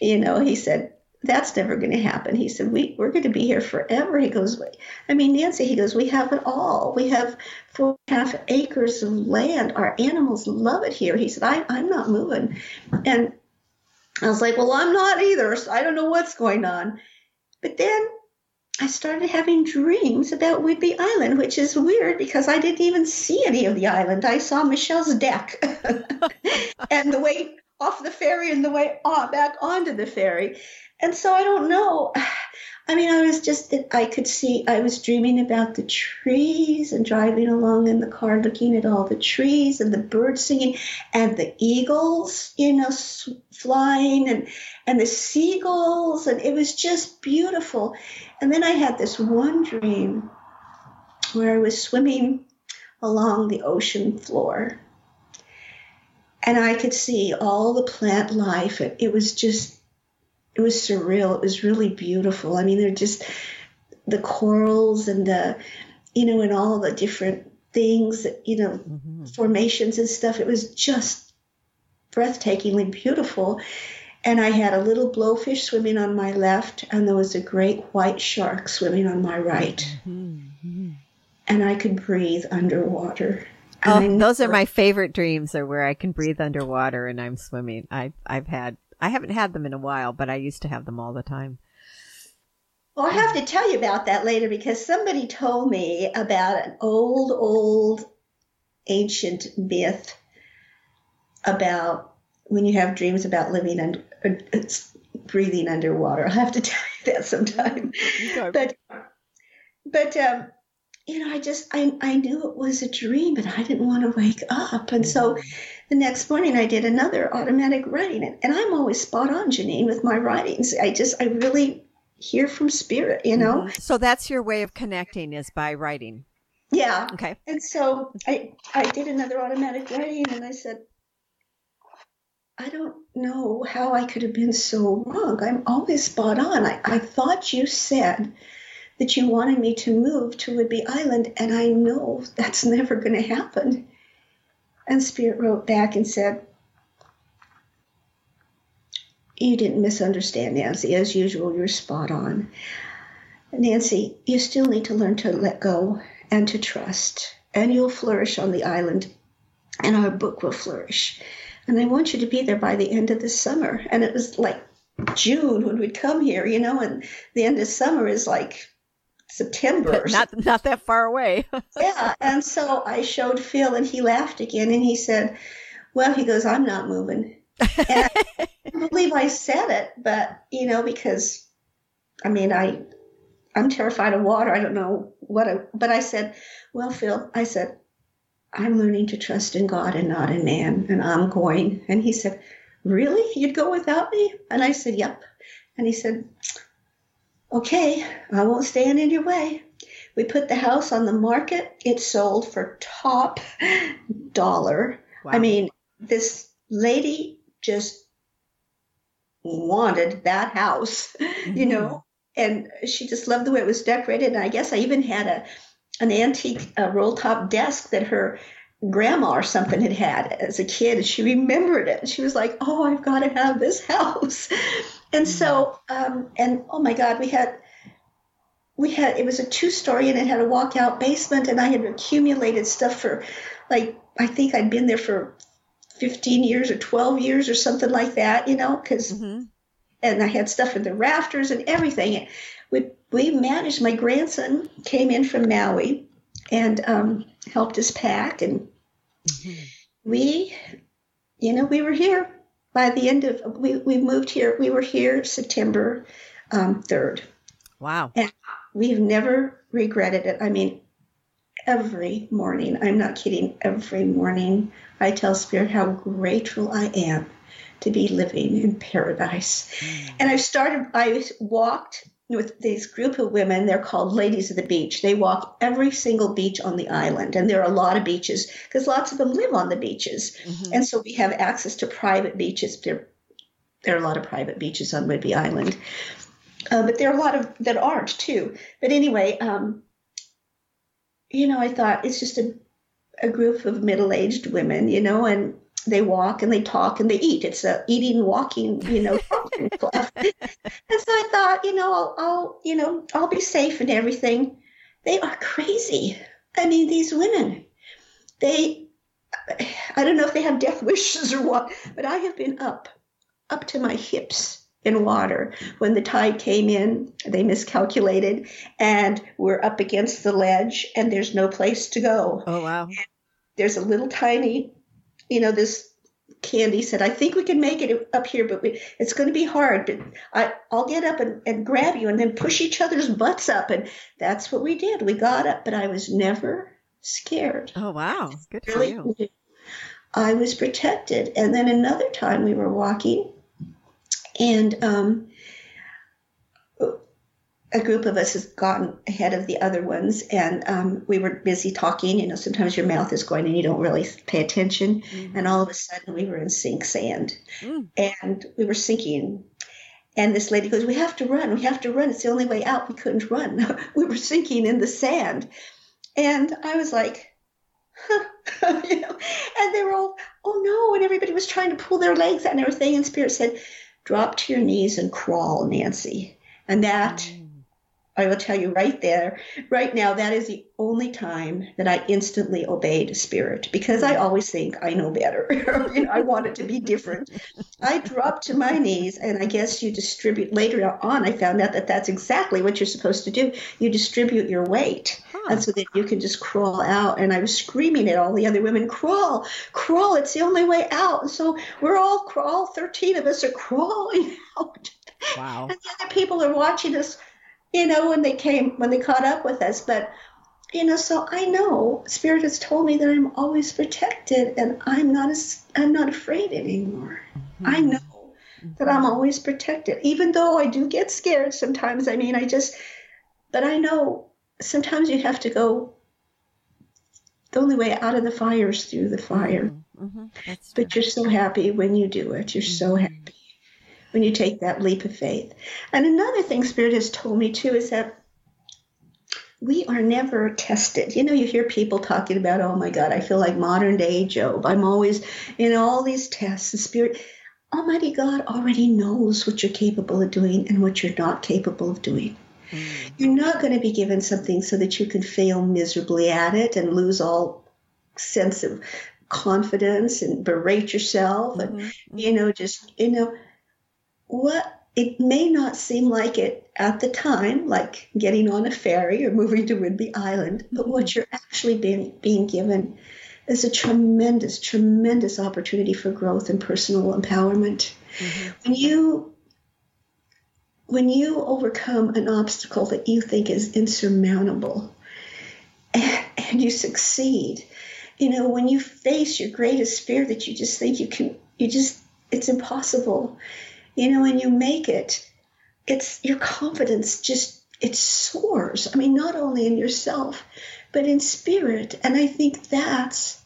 you know, he said, that's never going to happen. He said, we, we're going to be here forever. He goes, I mean, Nancy, he goes, we have it all. We have four and a half acres of land. Our animals love it here. He said, I, I'm not moving. And I was like, well, I'm not either. So I don't know what's going on. But then I started having dreams about Whidbey Island, which is weird because I didn't even see any of the island. I saw Michelle's deck and the way off the ferry and the way on, back onto the ferry. And so I don't know. I mean, I was just, I could see, I was dreaming about the trees and driving along in the car looking at all the trees and the birds singing and the eagles, you know, flying and, and the seagulls. And it was just beautiful. And then I had this one dream where I was swimming along the ocean floor and I could see all the plant life. It, it was just it was surreal. It was really beautiful. I mean, they're just the corals and the, you know, and all the different things, you know, mm-hmm. formations and stuff. It was just breathtakingly beautiful. And I had a little blowfish swimming on my left, and there was a great white shark swimming on my right. Mm-hmm. And I could breathe underwater. Oh, those are my favorite dreams are where I can breathe underwater and I'm swimming. I I've had I haven't had them in a while, but I used to have them all the time. Well, I have to tell you about that later because somebody told me about an old, old, ancient myth about when you have dreams about living under, uh, breathing underwater. I'll have to tell you that sometime. Okay. But, but um, you know, I just I, I knew it was a dream, but I didn't want to wake up. And so mm-hmm. The next morning I did another automatic writing. And, and I'm always spot on, Janine, with my writings. I just I really hear from spirit, you know. Mm-hmm. So that's your way of connecting is by writing. Yeah. Okay. And so I I did another automatic writing and I said, I don't know how I could have been so wrong. I'm always spot on. I, I thought you said that you wanted me to move to Whidbey Island, and I know that's never going to happen. And Spirit wrote back and said, You didn't misunderstand, Nancy. As usual, you're spot on. Nancy, you still need to learn to let go and to trust, and you'll flourish on the island, and our book will flourish. And I want you to be there by the end of the summer. And it was like June when we'd come here, you know, and the end of summer is like September. Not not that far away. yeah, and so I showed Phil, and he laughed again, and he said, "Well," he goes, "I'm not moving." And I believe I said it, but you know, because I mean, I I'm terrified of water. I don't know what, I, but I said, "Well, Phil," I said, "I'm learning to trust in God and not in man, and I'm going." And he said, "Really? You'd go without me?" And I said, "Yep." And he said, Okay, I won't stand in your way. We put the house on the market. It sold for top dollar. Wow. I mean, this lady just wanted that house, mm-hmm. you know, and she just loved the way it was decorated. And I guess I even had a an antique uh, roll top desk that her grandma or something had had as a kid. She remembered it. She was like, "Oh, I've got to have this house." And so, um, and oh my God, we had, we had, it was a two story and it had a walkout basement and I had accumulated stuff for like, I think I'd been there for 15 years or 12 years or something like that, you know, because, mm-hmm. and I had stuff in the rafters and everything. We, we managed, my grandson came in from Maui and um, helped us pack and mm-hmm. we, you know, we were here by the end of we, we moved here we were here september um, 3rd wow. And we've never regretted it. I mean every morning i'm not kidding every morning i tell spirit how grateful i am to be living in paradise. Mm. and i started i walked with this group of women. They're called Ladies of the Beach. They walk every single beach on the island, and there are a lot of beaches because lots of them live on the beaches, mm-hmm. and so we have access to private beaches. There, there are a lot of private beaches on Whidbey Island, uh, but there are a lot of that aren't too. But anyway, um, you know, I thought it's just a a group of middle-aged women, you know, and they walk and they talk and they eat. It's a eating, walking, you know, club. and so I thought, you know, I'll, I'll, you know, I'll be safe and everything. They are crazy. I mean, these women, they, I don't know if they have death wishes or what, but I have been up, up to my hips in water. When the tide came in, they miscalculated and we're up against the ledge and there's no place to go. Oh, wow. there's a little tiny, you know, this Candy said, I think we can make it up here, but we, it's going to be hard. But I, I'll get up and, and grab you and then push each other's butts up. And that's what we did. We got up, but I was never scared. Oh, wow. Good really for you. I was protected. And then another time we were walking and um, a group of us has gotten ahead of the other ones, and um, we were busy talking. You know, sometimes your mouth is going and you don't really pay attention. Mm-hmm. And all of a sudden, we were in sink sand, mm. and we were sinking. And this lady goes, "We have to run. We have to run. It's the only way out. We couldn't run. we were sinking in the sand." And I was like, huh. you know, and they were all, "Oh no!" And everybody was trying to pull their legs out and everything. And Spirit said, drop to your knees and crawl, Nancy. And that, mm. I will tell you right there, right now, that is the only time that I instantly obeyed spirit because I always think I know better. you know, I want it to be different. I dropped to my knees, and I guess you distribute later on. I found out that that's exactly what you're supposed to do. You distribute your weight, huh. and so that you can just crawl out. And I was screaming at all the other women, "Crawl, crawl! It's the only way out!" And so we're all crawl. Thirteen of us are crawling out. Wow! And the other people are watching us you know, when they came, when they caught up with us. But you know, so I know Spirit has told me that I'm always protected and I'm not as I'm not afraid anymore. Mm-hmm. I know that I'm always protected, even though I do get scared sometimes. I mean, I just, but I know sometimes you have to go. The only way out of the fire is through the fire. Mm-hmm. mm-hmm. But you're so happy when you do it. You're so mm-hmm. happy when you take that leap of faith. And another thing Spirit has told me too is that we are never tested. You know, you hear people talking about, oh my God, I feel like modern day Job. I'm always in all these tests. The Spirit, Almighty God already knows what you're capable of doing and what you're not capable of doing. Mm. You're not going to be given something so that you can fail miserably at it and lose all sense of confidence and berate yourself and, mm-hmm. you know, just, you know, what it may not seem like it at the time, like getting on a ferry or moving to Whidbey Island, but what mm-hmm. you're actually being, being given is a tremendous, tremendous opportunity for growth and personal empowerment. Mm-hmm. When you when you overcome an obstacle that you think is insurmountable and, and you succeed, you know, when you face your greatest fear that you just think you can, you just, it's impossible you know, and you make it, it's your confidence just it soars. I mean, not only in yourself, but in spirit. And I think that's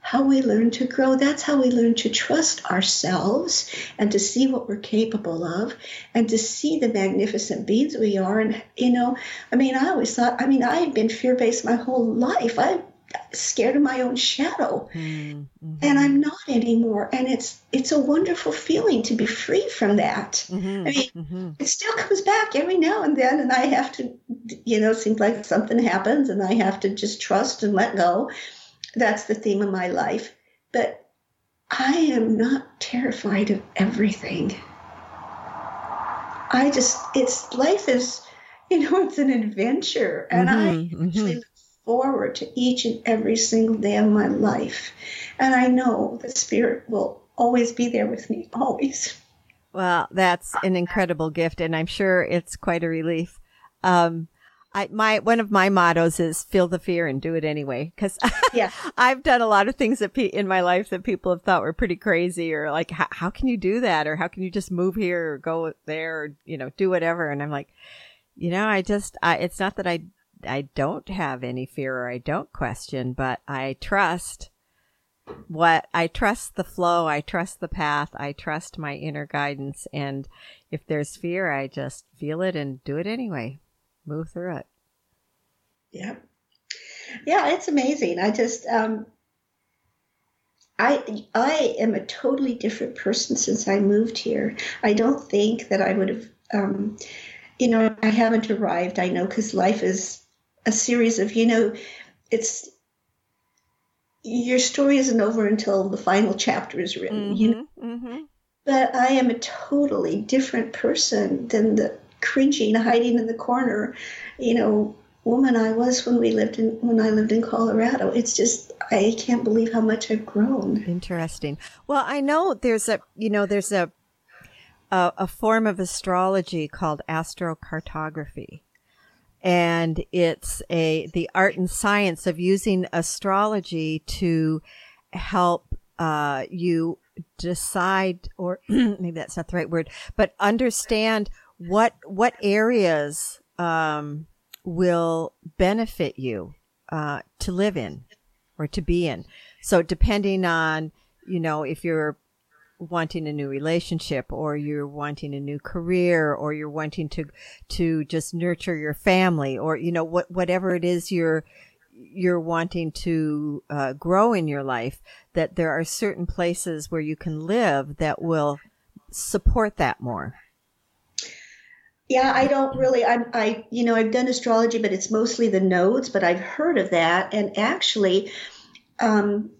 how we learn to grow. That's how we learn to trust ourselves and to see what we're capable of and to see the magnificent beings we are. And, you know, I mean, I always thought, I mean, I've been fear based my whole life. I scared of my own shadow mm-hmm. and i'm not anymore and it's it's a wonderful feeling to be free from that mm-hmm. i mean mm-hmm. it still comes back every now and then and i have to you know it seems like something happens and i have to just trust and let go that's the theme of my life but i am not terrified of everything i just it's life is you know it's an adventure and i mm-hmm. actually mm-hmm forward to each and every single day of my life. And I know the Spirit will always be there with me, always. Well, that's an incredible gift, and I'm sure it's quite a relief. Um, I, my, one of my mottos is feel the fear and do it anyway. Cause yeah. I've done a lot of things that pe- in my life that people have thought were pretty crazy or like, how can you do that? Or how can you just move here or go there or, you know, do whatever? And I'm like, you know, I just, I, it's not that I I don't have any fear or I don't question, but I trust what I trust the flow, I trust the path, I trust my inner guidance. And if there's fear, I just feel it and do it anyway. Move through it. Yeah. Yeah, it's amazing. I just um I I am a totally different person since I moved here. I don't think that I would have, um, you know, I haven't arrived. I know because life is a series of, you know, it's your story isn't over until the final chapter is written. Mm-hmm, you know? Mm-hmm. But I am a totally different person than the cringing, hiding in the corner, you know, woman I was when we lived in when I lived in Colorado. It's just I can't believe how much I've grown. Interesting. Well, I know there's a you know there's a a, a form of astrology called astrocartography. And it's a the art and science of using astrology to help uh, you decide, or maybe that's not the right word, but understand what what areas um, will benefit you uh, to live in or to be in. So depending on, you know, if you're wanting a new relationship or you're wanting a new career or you're wanting to to just nurture your family or you know what whatever it is you're you're wanting to uh, grow in your life that there are certain places where you can live that will support that more yeah, I don't really. I'm, I, you know, I've done astrology, but it's mostly the nodes. But I've heard of that, and actually, um,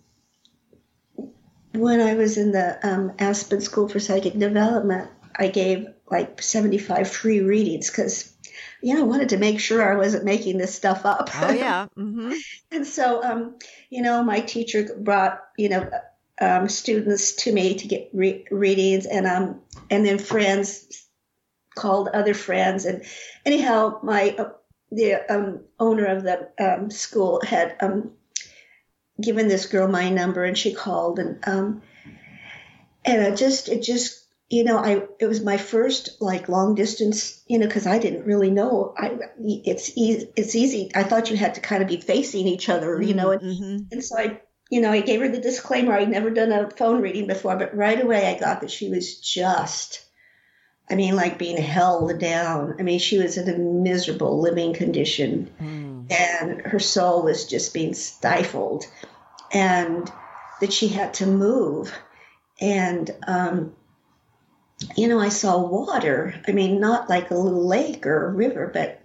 when I was in the um, Aspen School for Psychic Development, I gave like 75 free readings because, you know, I wanted to make sure I wasn't making this stuff up. Oh yeah. Mm-hmm. and so, um, you know, my teacher brought, you know. Um, students to me to get re- readings and um and then friends called other friends. And anyhow, my uh, the um, owner of the um, school had um, given this girl my number, and she called, and um, and it just it just you know I it was my first like long distance you know because I didn't really know I it's easy it's easy I thought you had to kind of be facing each other you know and, mm-hmm. and so I you know I gave her the disclaimer I'd never done a phone reading before but right away I got that she was just I mean, like being held down. I mean, she was in a miserable living condition, mm. And her soul was just being stifled, and that she had to move. And, um, you know, I saw water. I mean, not like a little lake or a river, but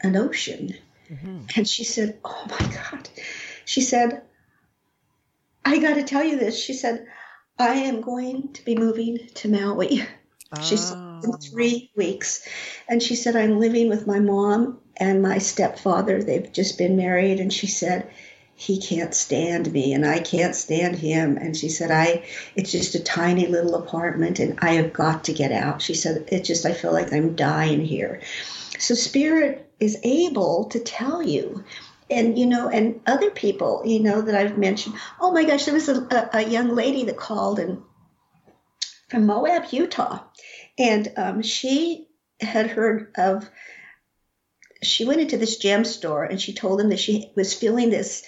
an ocean. Mm-hmm. And she said, Oh my God. She said, I got to tell you this. She said, I am going to be moving to Maui. She's in three weeks. And she said, I'm living with my mom and my stepfather. They've just been married. And she said, he can't stand me and I can't stand him. And she said, I, it's just a tiny little apartment and I have got to get out. She said, it just, I feel like I'm dying here. So spirit is able to tell you and you know and other people you know that i've mentioned oh my gosh there was a, a, young lady that called and from Moab, Utah. And um, she had heard of, she went into this gem store and she told them that she was feeling this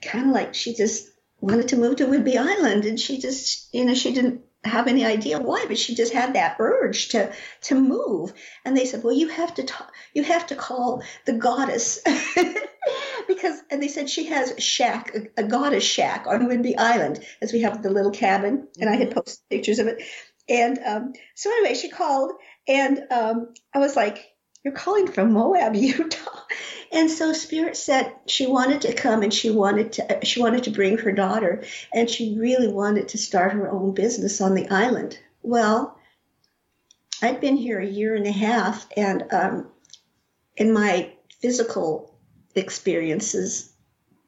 kind of like she just wanted to move to Whidbey Island. And she just, you know, she didn't have any idea why, but she just had that urge to to move. And they said, "Well, you have to talk, you have to call the goddess." because and they said she has shack, a, a goddess shack on Whidbey Island, as we have the little cabin, and I had mm-hmm. posted pictures of it. And um, so anyway, she called, and um, I was like, "You're calling from Moab, Utah." And so Spirit said she wanted to come, and she wanted to she wanted to bring her daughter, and she really wanted to start her own business on the island. Well, I'd been here a year and a half, and um, in my physical experiences,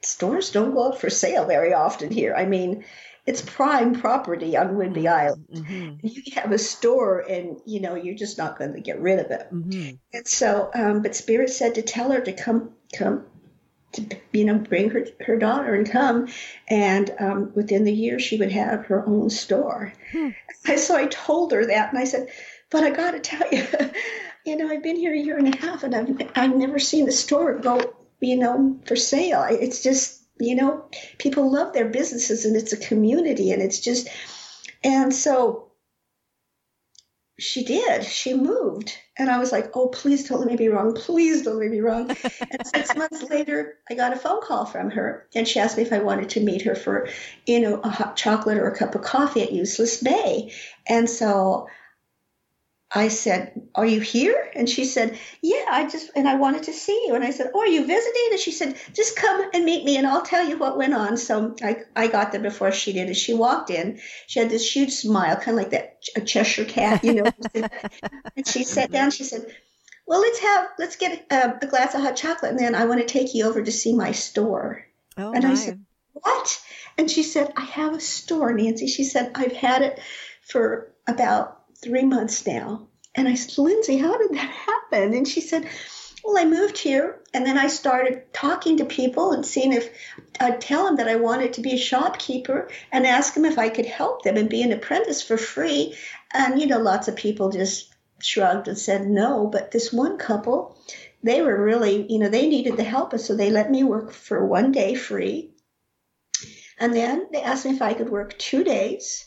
stores don't go up for sale very often here. I mean, it's prime property on Whidbey Island. Mm-hmm. You have a store, and you know you're just not going to get rid of it. Mm-hmm. And so, um, but Spirit said to tell her to come, come, to you know, bring her her daughter and come, and um, within the year she would have her own store. Hmm. So I told her that, and I said, but I got to tell you. You know, I've been here a year and a half, and I've I've never seen the store go you know, for sale. It's just, you know, people love their businesses and it's a community and it's just, and so she did. She moved. And I was like, oh, please don't let me be wrong. Please don't let me be wrong. and six months later, I got a phone call from her. And she asked me if I wanted to meet her for, you know, a hot chocolate or a cup of coffee at Useless Bay. And so I said, Are you here? And she said, Yeah, I just, and I wanted to see you. And I said, Oh, are you visiting? And she said, Just come and meet me and I'll tell you what went on. So I, I got there before she did. And she walked in, she had this huge smile, kind of like that a Cheshire cat, you know. and she sat down, she said, Well, let's have, let's get a, a, glass of hot chocolate and then I want to take you over to see my store. Oh, and my. I said, What? And she said, I have a store, Nancy. She said, I've had it for about three months now. And I said, Lindsay, how did that happen? And she said, well, I moved here and then I started talking to people and seeing if I'd tell them that I wanted to be a shopkeeper and ask them if I could help them and be an apprentice for free. And, you know, lots of people just shrugged and said no. But this one couple, they were really, you know, they needed the help. And so they let me work for one day free. And then they asked me if I could work two days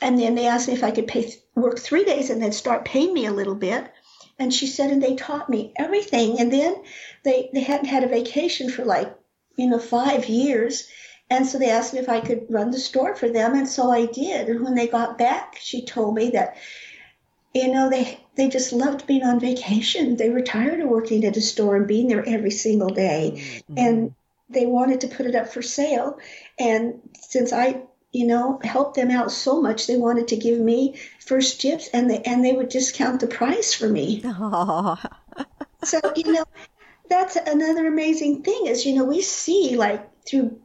and then they asked me if I could pay work three days and then start paying me a little bit. And she said, and they taught me everything. And then they, they hadn't had a vacation for like, you know, five years. And so they asked me if I could run the store for them. And so I did. And when they got back, she told me that, you know, they, they just loved being on vacation. They were tired of working at a store and being there every single day. Mm-hmm. And they wanted to put it up for sale. And since I you know, helped them out so much. They wanted to give me first tips, and they and they would discount the price for me. so you know, that's another amazing thing is you know we see like through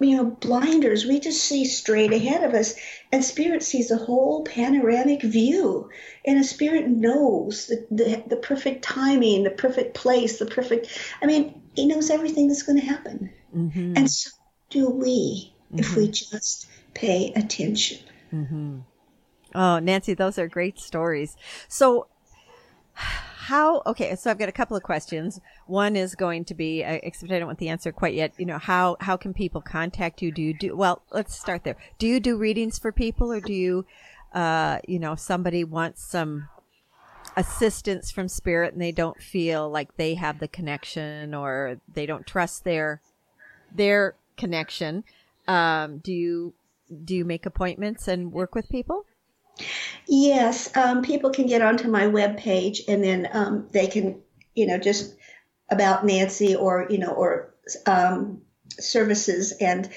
you know blinders we just see straight ahead of us and spirit sees a whole panoramic view and a spirit knows the, the, the perfect timing the perfect place the perfect i mean he knows everything that's going to happen mm-hmm. and so do we mm-hmm. if we just pay attention. Mm-hmm. Oh, Nancy, those are great stories. So, how, okay, so I've got a couple of questions. One is going to be, except I don't want the answer quite yet, you know, how, how can people contact you? Do you do, well, let's start there. Do you do readings for people or do you, uh, you know, somebody wants some assistance from spirit and they don't feel like they have the connection or they don't trust their, their connection? Um, do you do you make appointments and work with people? Yes, um, people can get onto my web page and then um, they can, you know, just about Nancy or you know or um, services and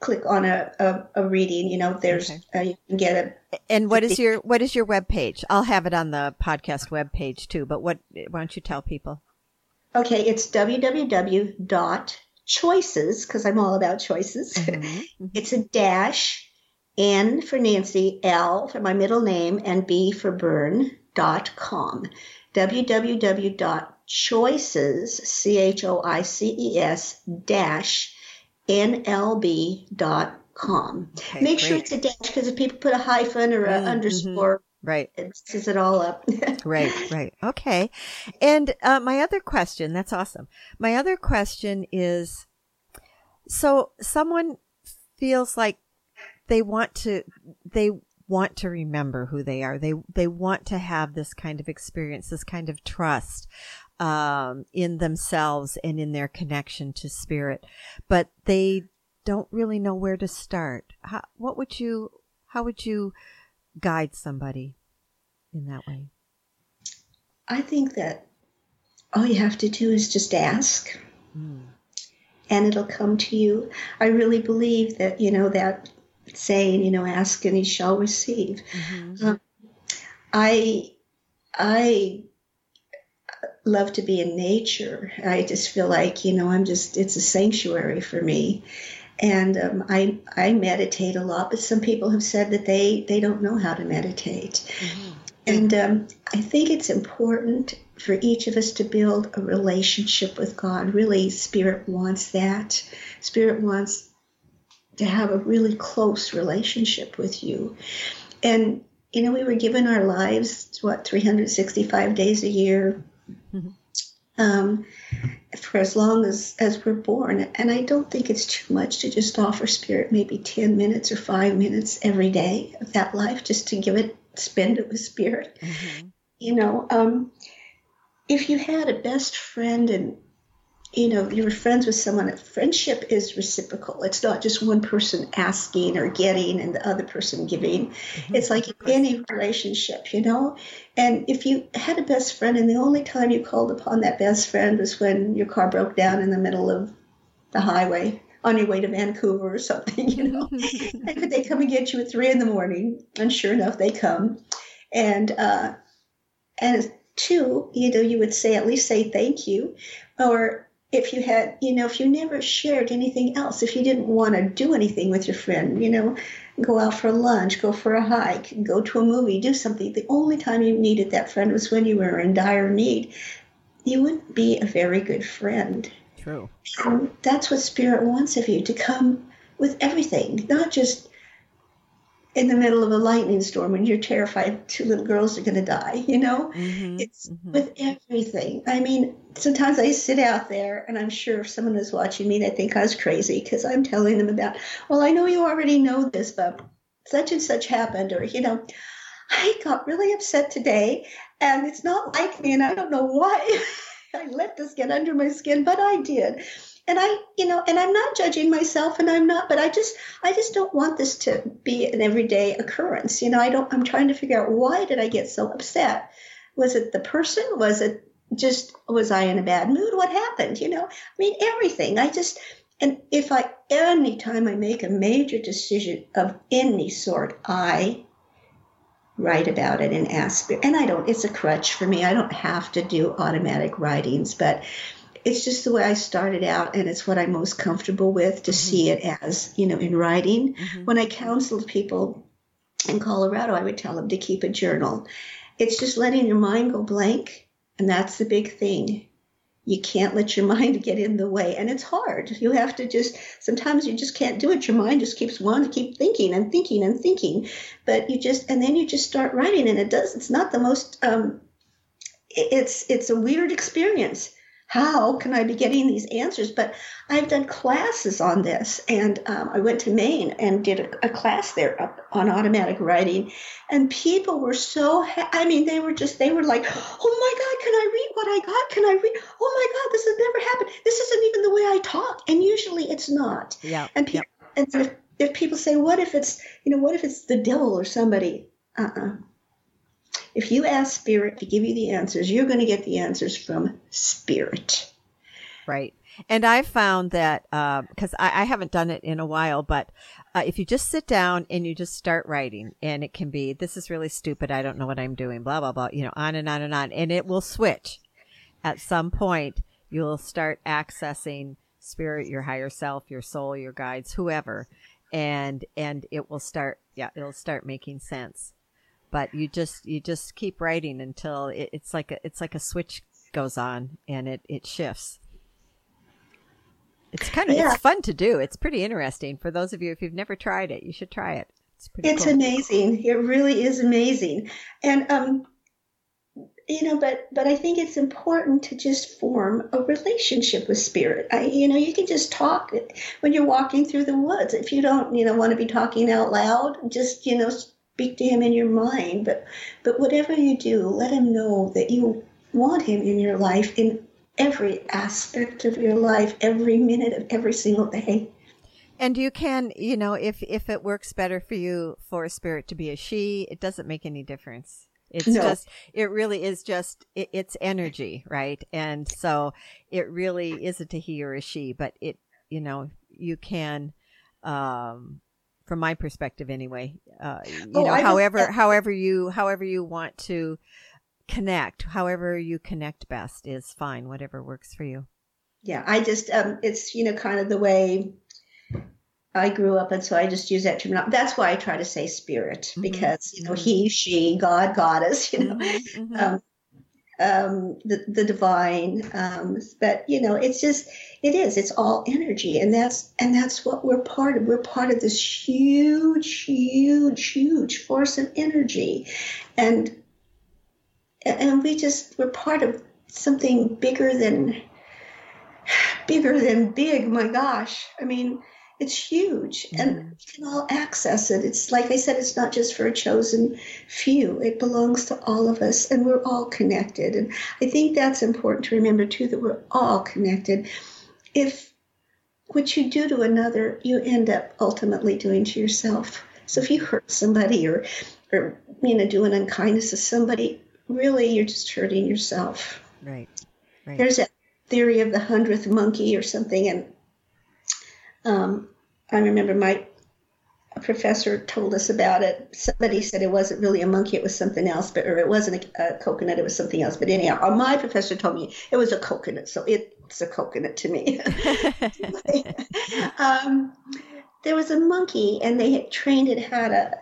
click on a, a, a, reading. You know, there's okay. uh, you can get a. And what is your what is your web page? I'll have it on the podcast web page too. But what? Why don't you tell people? Okay, it's www choices, because I'm all about choices. Mm-hmm. mm-hmm. it's a dash, N for Nancy, L for my middle name, and B for Burn dot com. www.choices, C H O I C E S, dash, com. Okay, Make great. sure it's a dash because if people put a hyphen or an mm, mm-hmm. underscore, Right. It it all up. right, right. Okay. And uh, my other question, that's awesome. My other question is so someone feels like they want to, they want to remember who they are. They, they want to have this kind of experience, this kind of trust, um, in themselves and in their connection to spirit, but they don't really know where to start. How, what would you, how would you, guide somebody in that way? I think that all you have to do is just ask. Mm. And it'll come to you. I really believe that, you know, that saying, you know, ask and you shall receive. Mm-hmm. Um, I, I love to be in nature. I just feel like, you know, I'm just, it's a sanctuary for me and um, I I meditate a lot, but some people have said that they they don't know how to meditate, mm-hmm. and um, I think it's important for each of us to build a relationship with God. Really, Spirit wants that. Spirit wants to have a really close relationship with you, and you know we were given our lives what 365 days a year. Mm-hmm. Um, for as long as, as we're born. And I don't think it's too much to just offer spirit maybe 10 minutes or five minutes every day of that life just to give it spend it with spirit. Mm-hmm. You know, um, if you had a best friend and you know you were friends with someone friendship is reciprocal it's not just one person asking or getting and the other person giving mm-hmm. it's like any relationship you know and if you had a best friend and the only time you called upon that best friend was when your car broke down in the middle of the highway on your way to Vancouver or something, you know. and they come and get you at three in the morning, and sure enough, they come. And uh, and two, you know, you would say at least say thank you, or if you had, you know, if you never shared anything else, if you didn't want to do anything with your friend, you know, go out for lunch, go for a hike, go to a movie, do something. The only time you needed that friend was when you were in dire need. You wouldn't be a very good friend. True. And that's what spirit wants of you to come with everything, not just in the middle of a lightning storm when you're terrified two little girls are going to die you know? Mm-hmm, it's mm-hmm. with everything. I mean sometimes i sit out there and i'm sure if someone is watching me they think i was crazy because i'm telling them about well i know you already know this but such and such happened or you know i got really upset today and it's not like me and i don't know why i let this get under my skin but i did and i you know and i'm not judging myself and i'm not but i just i just don't want this to be an everyday occurrence. You know i don't i'm trying to figure out why did i get so upset? Was it the person? Was it just was i in a bad mood? What happened? You know i mean everything. I just and if i any time i make a major decision of any sort i write about it and ask and i don't it's a crutch for me. I don't have to do automatic writings but it's just the way I started out, and it's what I'm most comfortable with to mm-hmm. see it as, you know, in writing. Mm-hmm. When I counseled people in Colorado, I would tell them to keep a journal. It's just letting your mind go blank, and that's the big thing. You can't let your mind get in the way, and it's hard. You have to just sometimes you just can't do it. Your mind just keeps wanting to keep thinking and thinking and thinking, but you just and then you just start writing, and it does. It's not the most. Um, it's it's a weird experience how can I be getting these answers? But I've done classes on this, and um, I went to Maine and did a, a class there on automatic writing, and people were so. Ha- I mean, they were just they were like, "Oh my God, can I read what I got? Can I read? Oh my God, this has never happened. This isn't even the way I talk." And usually, it's not. Yeah. And people, and if, if people say, "What if it's you know what if it's the devil or somebody?" Uh uh-uh. uh if you ask spirit to give you the answers, you're going to get the answers from spirit. Right. And I've found that because uh, I, I, haven't done it in a while, but uh, if you just sit down and you just start writing, and it can be, this is really stupid. I don't know what I'm doing, blah, blah, blah, you know, on and on and on. And it will switch. At some point, you'll start accessing spirit, your higher self, your soul, your guides, whoever. And, and it will start, yeah, it'll start making sense but you just you just keep writing until it, it's like a, it's like a switch goes on and it it shifts. It's kind of yeah. it's fun to do. It's pretty interesting. For those of you if you've never tried it you should try it. It's pretty it's cool. amazing. It really is amazing. And um you know but but i think it's important to just form a relationship with spirit. I, you know you can just talk when you're walking through the woods. If you don't you know want to be talking out loud just you know speak to him in your mind, but but whatever you do, let him know that you want him in your life in every aspect of your life, every minute of every single day. And you can, you know, if if it works better for you for a spirit to be a she, it doesn't make any difference. It's no. just, it really is just, it, it's energy, right? And so it really isn't a he or a she, but it, you know, you can, um, from my perspective anyway. Uh, you oh, know, however, however you, however you want to connect, however you connect best is fine, whatever works for you. Yeah. I just, um, it's, you know, kind of the way I grew up. And so I just use that term. That's why I try to say spirit mm-hmm. because, you know, mm-hmm. he, she, God, goddess, you know, mm-hmm. mm-hmm. um, um, the, the divine. Um, but you know, it's just, it is, it's all energy. And that's, and that's what we're part of. We're part of this huge, huge, huge force of energy. And, and we just, we're part of something bigger than, bigger than big. My gosh. I mean, it's huge mm-hmm. and we can all access it. It's like I said, it's not just for a chosen few. It belongs to all of us and we're all connected. And I think that's important to remember too, that we're all connected. If what you do to another, you end up ultimately doing to yourself. So if you hurt somebody or, or you know, do an unkindness to somebody, really you're just hurting yourself. Right. right. There's that theory of the hundredth monkey or something, and um, I remember my professor told us about it. Somebody said it wasn't really a monkey; it was something else, but or it wasn't a, a coconut; it was something else. But anyhow, uh, my professor told me it was a coconut, so it's a coconut to me. um, there was a monkey, and they had trained it how to,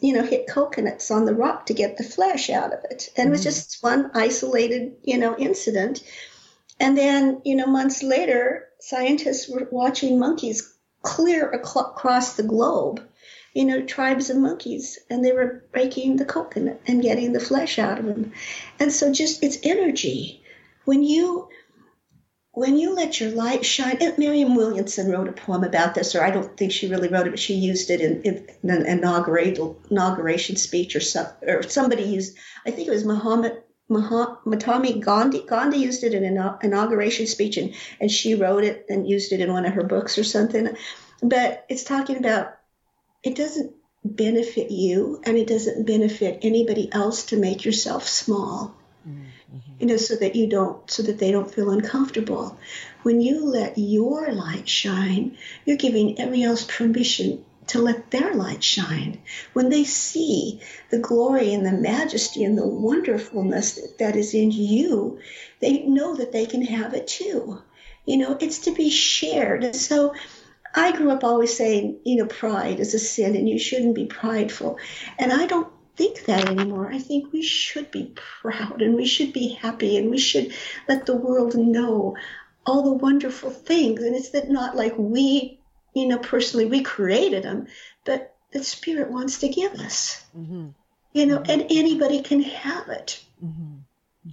you know, hit coconuts on the rock to get the flesh out of it, and mm-hmm. it was mm. just one isolated, you know, incident. And then, you know, months later, scientists were watching monkeys clear across the globe, you know, tribes of monkeys, and they were breaking the coconut and getting the flesh out of them. And so just it's energy. When you when you let your light shine, and Marianne Williamson wrote a poem about this, or I don't think she really wrote it, but she used it in, in an inauguration speech, or some, or somebody used. I think it was Muhammad Mahatma Gandhi. Gandhi used it in an inauguration speech, and, and she wrote it and used it in one of her books or something. But it's talking about it doesn't benefit you, and it doesn't benefit anybody else to make yourself small. Mm-hmm. You know, so that you don't, so that they don't feel uncomfortable. When you let your light shine, you're giving everybody else permission to let their light shine. When they see the glory and the majesty and the wonderfulness that is in you, they know that they can have it too. You know, it's to be shared. So I grew up always saying, you know, pride is a sin and you shouldn't be prideful. And I don't think that anymore. I think we should be proud and we should be happy and we should let the world know all the wonderful things. And it's that not like we you know, personally, we created them, but the Spirit wants to give us. Mm-hmm. You know, mm-hmm. and anybody can have it. Mm-hmm.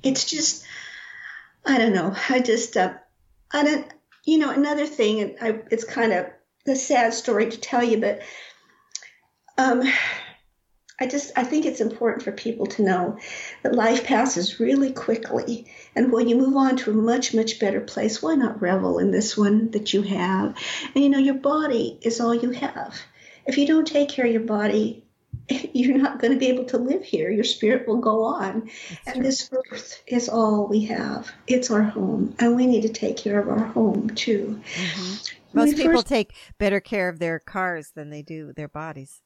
It's just, I don't know. I just, uh, I don't, you know, another thing, and I, it's kind of a sad story to tell you, but um, I just I think it's important for people to know that life passes really quickly, and when you move on to a much much better place, why not revel in this one that you have? And you know your body is all you have. If you don't take care of your body, you're not going to be able to live here. Your spirit will go on, That's and true. this earth is all we have. It's our home, and we need to take care of our home too. Mm-hmm. Most people first... take better care of their cars than they do their bodies.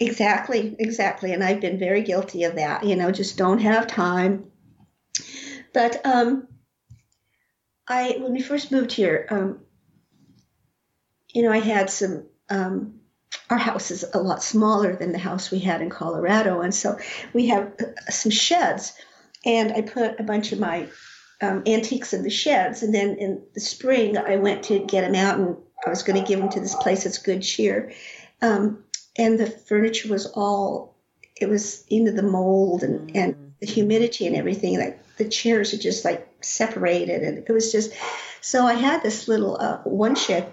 Exactly, exactly. And I've been very guilty of that, you know, just don't have time. But um, I, when we first moved here, um, you know, I had some, um, our house is a lot smaller than the house we had in Colorado. And so we have uh, some sheds. And I put a bunch of my um, antiques in the sheds. And then in the spring, I went to get them out and I was going to give them to this place that's Good Cheer. Um, and the furniture was all it was into the mold and mm. and the humidity and everything like the chairs are just like separated and it was just so i had this little uh, one shed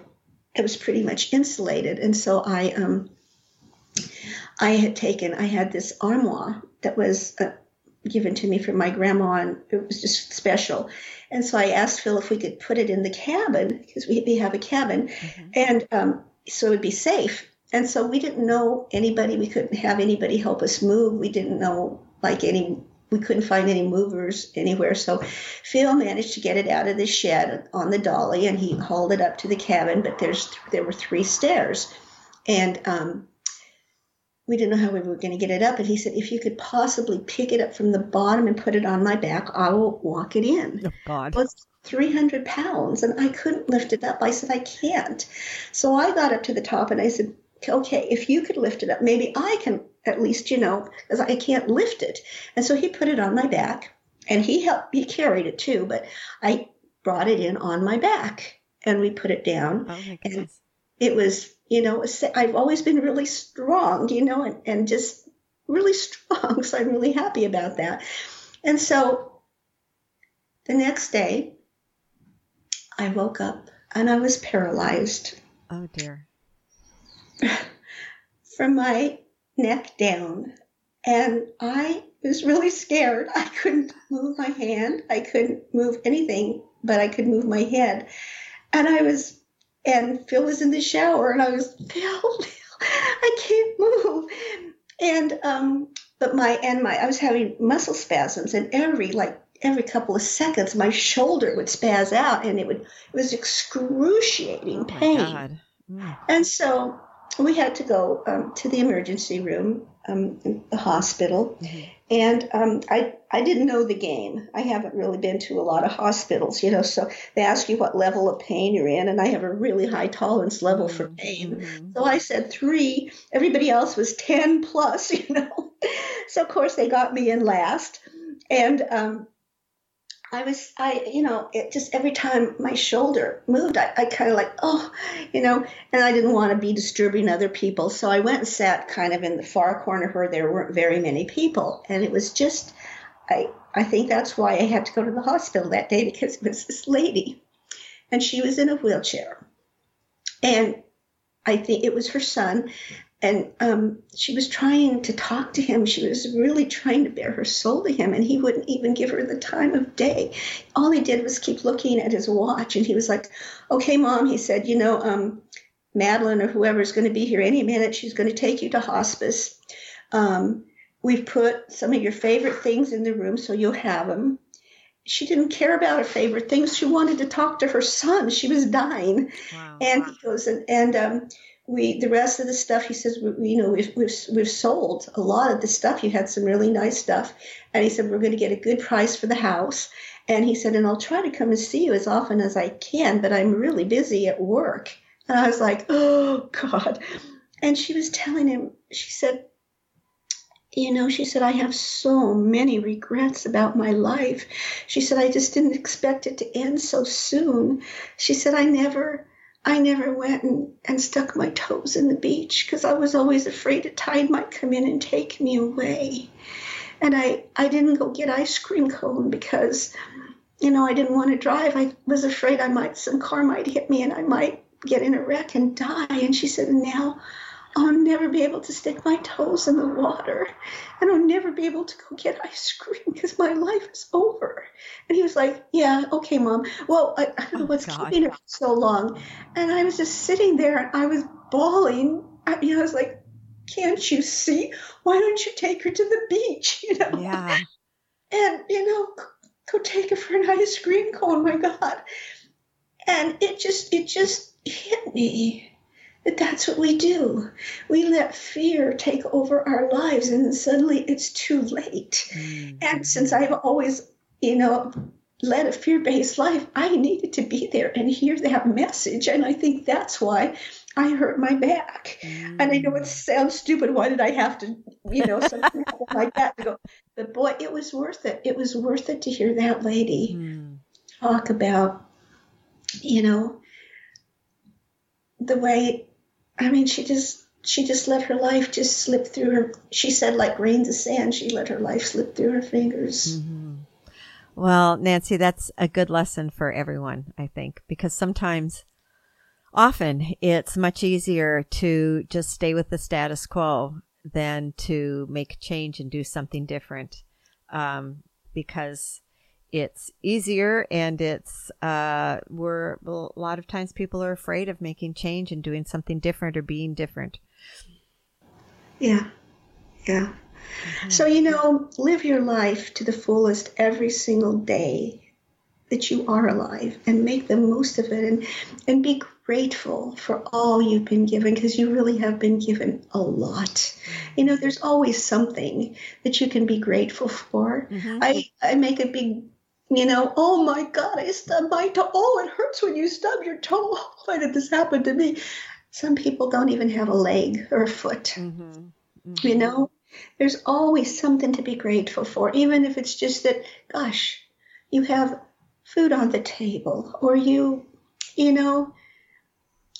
it was pretty much insulated and so i um i had taken i had this armoire that was uh, given to me from my grandma and it was just special and so i asked phil if we could put it in the cabin because we, we have a cabin mm-hmm. and um, so it would be safe and so we didn't know anybody. We couldn't have anybody help us move. We didn't know like any. We couldn't find any movers anywhere. So Phil managed to get it out of the shed on the dolly, and he hauled it up to the cabin. But there's there were three stairs, and um, we didn't know how we were going to get it up. And he said, if you could possibly pick it up from the bottom and put it on my back, I will walk it in. Oh, God. Well, 300 pounds and I couldn't lift it up. I said, I can't. So I got up to the top and I said, okay, if you could lift it up, maybe I can at least, you know, because I can't lift it. And so he put it on my back and he helped, he carried it too, but I brought it in on my back and we put it down. Oh. And it was, you know, I've always been really strong, you know, and, and just really strong. So I'm really happy about that. And so the next day, I woke up and I was paralyzed. Oh dear from my neck down. And I was really scared. I couldn't move my hand. I couldn't move anything, but I could move my head. And I was, and Phil was in the shower, and I was, Phil, Phil, I can't move. And, um, but my, and my, I was having muscle spasms, and every, like, every couple of seconds, my shoulder would spaz out, and it would, it was excruciating pain. Oh. And so we had to go um, to the emergency room um, in the hospital. Mm-hmm. And um, I, I didn't know the game. I haven't really been to a lot of hospitals, you know, so they ask you what level of pain you're in, and I have a really high tolerance level for mm-hmm. pain. Mm-hmm. So I said three. Everybody else was 10 plus, you know. so, of course, they got me in last. And um, I was, I, you know, it just every time my shoulder moved, I, I kind of like, oh, you know, and I didn't want to be disturbing other people. So I went and sat kind of in the far corner where there weren't very many people. And it was just, I, I think that's why I had to go to the hospital that day because it was this lady and she was in a wheelchair. And I think it was her son and um, she was trying to talk to him. She was really trying to bare her soul to him, and he wouldn't even give her the time of day. All he did was keep looking at his watch, and he was like, "Okay, mom," he said, "you know, um, Madeline or whoever is going to be here any minute. She's going to take you to hospice. Um, we've put some of your favorite things in the room, so you'll have them." She didn't care about her favorite things. She wanted to talk to her son. She was dying, wow. and he goes and and um, we the rest of the stuff he says we, you know we've, we've we've sold a lot of the stuff. You had some really nice stuff. And he said we're going to get a good price for the house. And he said and i'll try to come and see you as often as i can but i'm really busy at work. And i was like oh god. And she was telling him she said you know, she said, I have so many regrets about my life. She said, I just didn't expect it to end so soon. She said, I never, I never went and, and stuck my toes in the beach because I was always afraid a tide might come in and take me away. And I, I didn't go get ice cream cone because, you know, I didn't want to drive. I was afraid I might, some car might hit me and I might get in a wreck and die. And she said, now I'll never be able to stick my toes in the water and I'll never be able to go get ice cream because my life is over. And he was like, Yeah, okay, mom. Well, I, I don't know oh, what's God. keeping her so long. And I was just sitting there and I was bawling. I mean, I was like, Can't you see? Why don't you take her to the beach? You know? Yeah. And, you know, go take her for an ice cream cone, my God. And it just, it just hit me that that's what we do. We let fear take over our lives, and suddenly it's too late. Mm-hmm. And since I've always, you know, led a fear based life, I needed to be there and hear that message. And I think that's why I hurt my back. Mm. And I know it sounds stupid. Why did I have to, you know, something like that to go? But boy, it was worth it. It was worth it to hear that lady mm. talk about, you know, the way I mean, she just she just let her life just slip through her. She said, like grains of sand, she let her life slip through her fingers. Mm-hmm. Well, Nancy, that's a good lesson for everyone, I think, because sometimes, often, it's much easier to just stay with the status quo than to make change and do something different. Um, because it's easier and it's uh we're a lot of times people are afraid of making change and doing something different or being different. Yeah. Yeah. Mm-hmm. so you know live your life to the fullest every single day that you are alive and make the most of it and and be grateful for all you've been given because you really have been given a lot. You know there's always something that you can be grateful for. Mm-hmm. i i make a big you know, oh my God, I stubbed my toe. Oh, it hurts when you stub your toe. Why did this happen to me? Some people don't even have a leg or a foot. Mm-hmm. Mm-hmm. You know, there's always something to be grateful for, even if it's just that, gosh, you have food on the table or you, you know,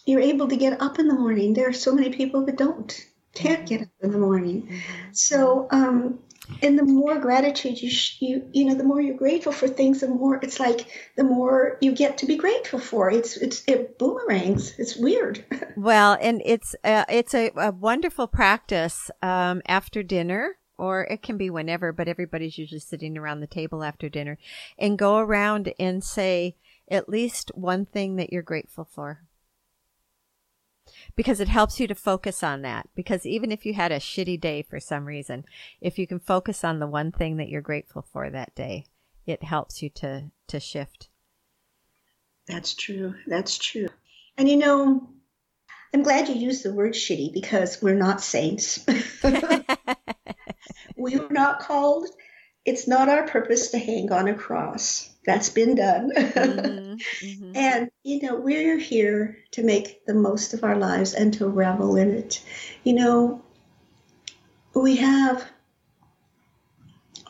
you're able to get up in the morning. There are so many people that don't, can't get up in the morning. Mm-hmm. So, um, and the more gratitude you sh- you you know the more you're grateful for things the more it's like the more you get to be grateful for. It's it's it boomerangs. It's weird. Well and it's uh, it's a, a, wonderful practice um, after dinner or it can be whenever but everybody's usually sitting around the table after dinner and go around and say at least one thing that you're grateful for because it helps you to focus on that. Because even if you had a shitty day for some reason, if you can focus on the one thing that you're grateful for that day, it helps you to, to shift. That's true. That's true. And you know, I'm glad you used the word shitty because we're not saints. we were not called. It's not our purpose to hang on a cross that's been done. mm-hmm, mm-hmm. And, you know, we're here to make the most of our lives and to revel in it. You know, we have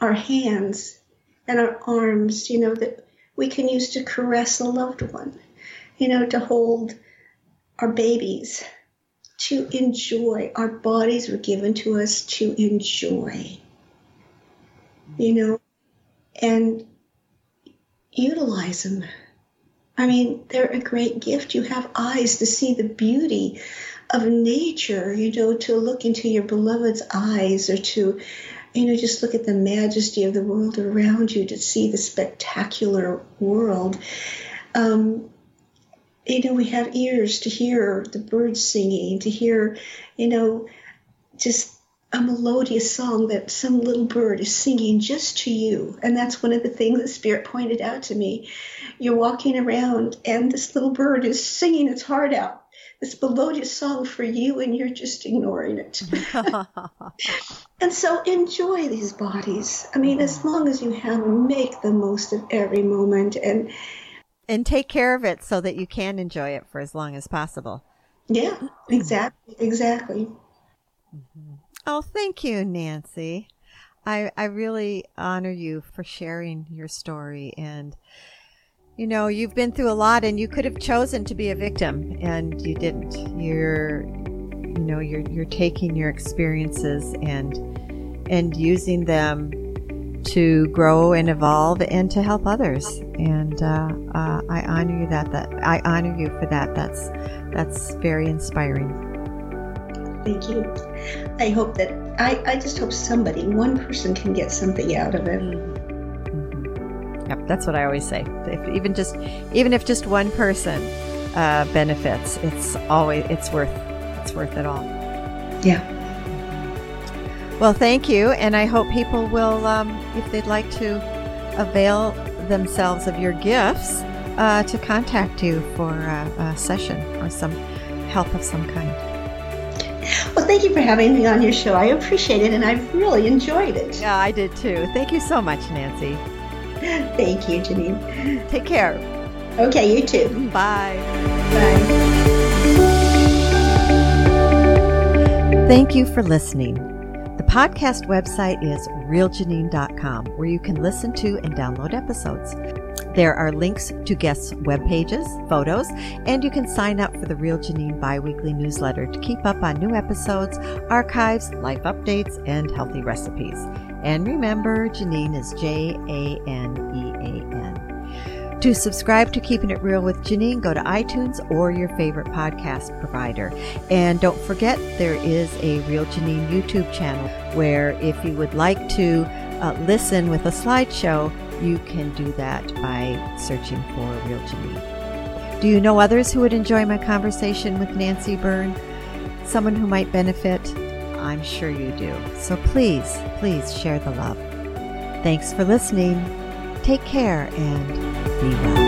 our hands and our arms, you know, that we can use to caress a loved one, you know, to hold our babies, to enjoy. Our bodies were given to us to enjoy, you know, and utilize them. I mean, they're a great gift. You have eyes to see the beauty of nature, you know, to look into your beloved's eyes or to, you know, just look at the majesty of the world around you to see the spectacular world. Um, you know, we have ears to hear the birds singing, to hear, you know, just a melodious song that some little bird is singing just to you. And that's one of the things that Spirit pointed out to me. You're walking around and this little bird is singing its heart out, this melodious song for you, and you're just ignoring it. and so enjoy these bodies. I mean, as long as you have make the most of every moment and and take care of it so that you can enjoy it for as long as possible. Yeah, exactly, exactly. Mm-hmm. Oh, thank you, Nancy. I, I really honor you for sharing your story. And, you know, you've been through a lot and you could have chosen to be a victim and you didn't. You're, you know, you're, you're taking your experiences and, and using them to grow and evolve and to help others. And, uh, uh, I honor you that, that I honor you for that. That's, that's very inspiring. Thank you. I hope that I, I just hope somebody, one person, can get something out of it. Mm-hmm. Yep, that's what I always say. If even just even if just one person uh, benefits, it's always it's worth it's worth it all. Yeah. Well, thank you, and I hope people will, um, if they'd like to avail themselves of your gifts, uh, to contact you for a, a session or some help of some kind. Well, thank you for having me on your show. I appreciate it and I've really enjoyed it. Yeah, I did too. Thank you so much, Nancy. Thank you, Janean. Take care. Okay, you too. Bye. Bye. Thank you for listening. The podcast website is realjanean.com where you can listen to and download episodes. There are links to guests' web pages, photos, and you can sign up for the Real Janean biweekly newsletter to keep up on new episodes, archives, life updates, and healthy recipes. And remember, Janean is J A N E A N. To subscribe to Keeping It Real with Janean, go to iTunes or your favorite podcast provider. And don't forget, there is a Real Janean YouTube channel where if you would like to uh, listen with a slideshow, you can do that by searching for Real Janean. Do you know others who would enjoy my conversation with Nancy Byrne? Someone who might benefit? I'm sure you do. So please, please share the love. Thanks for listening. Take care and be well.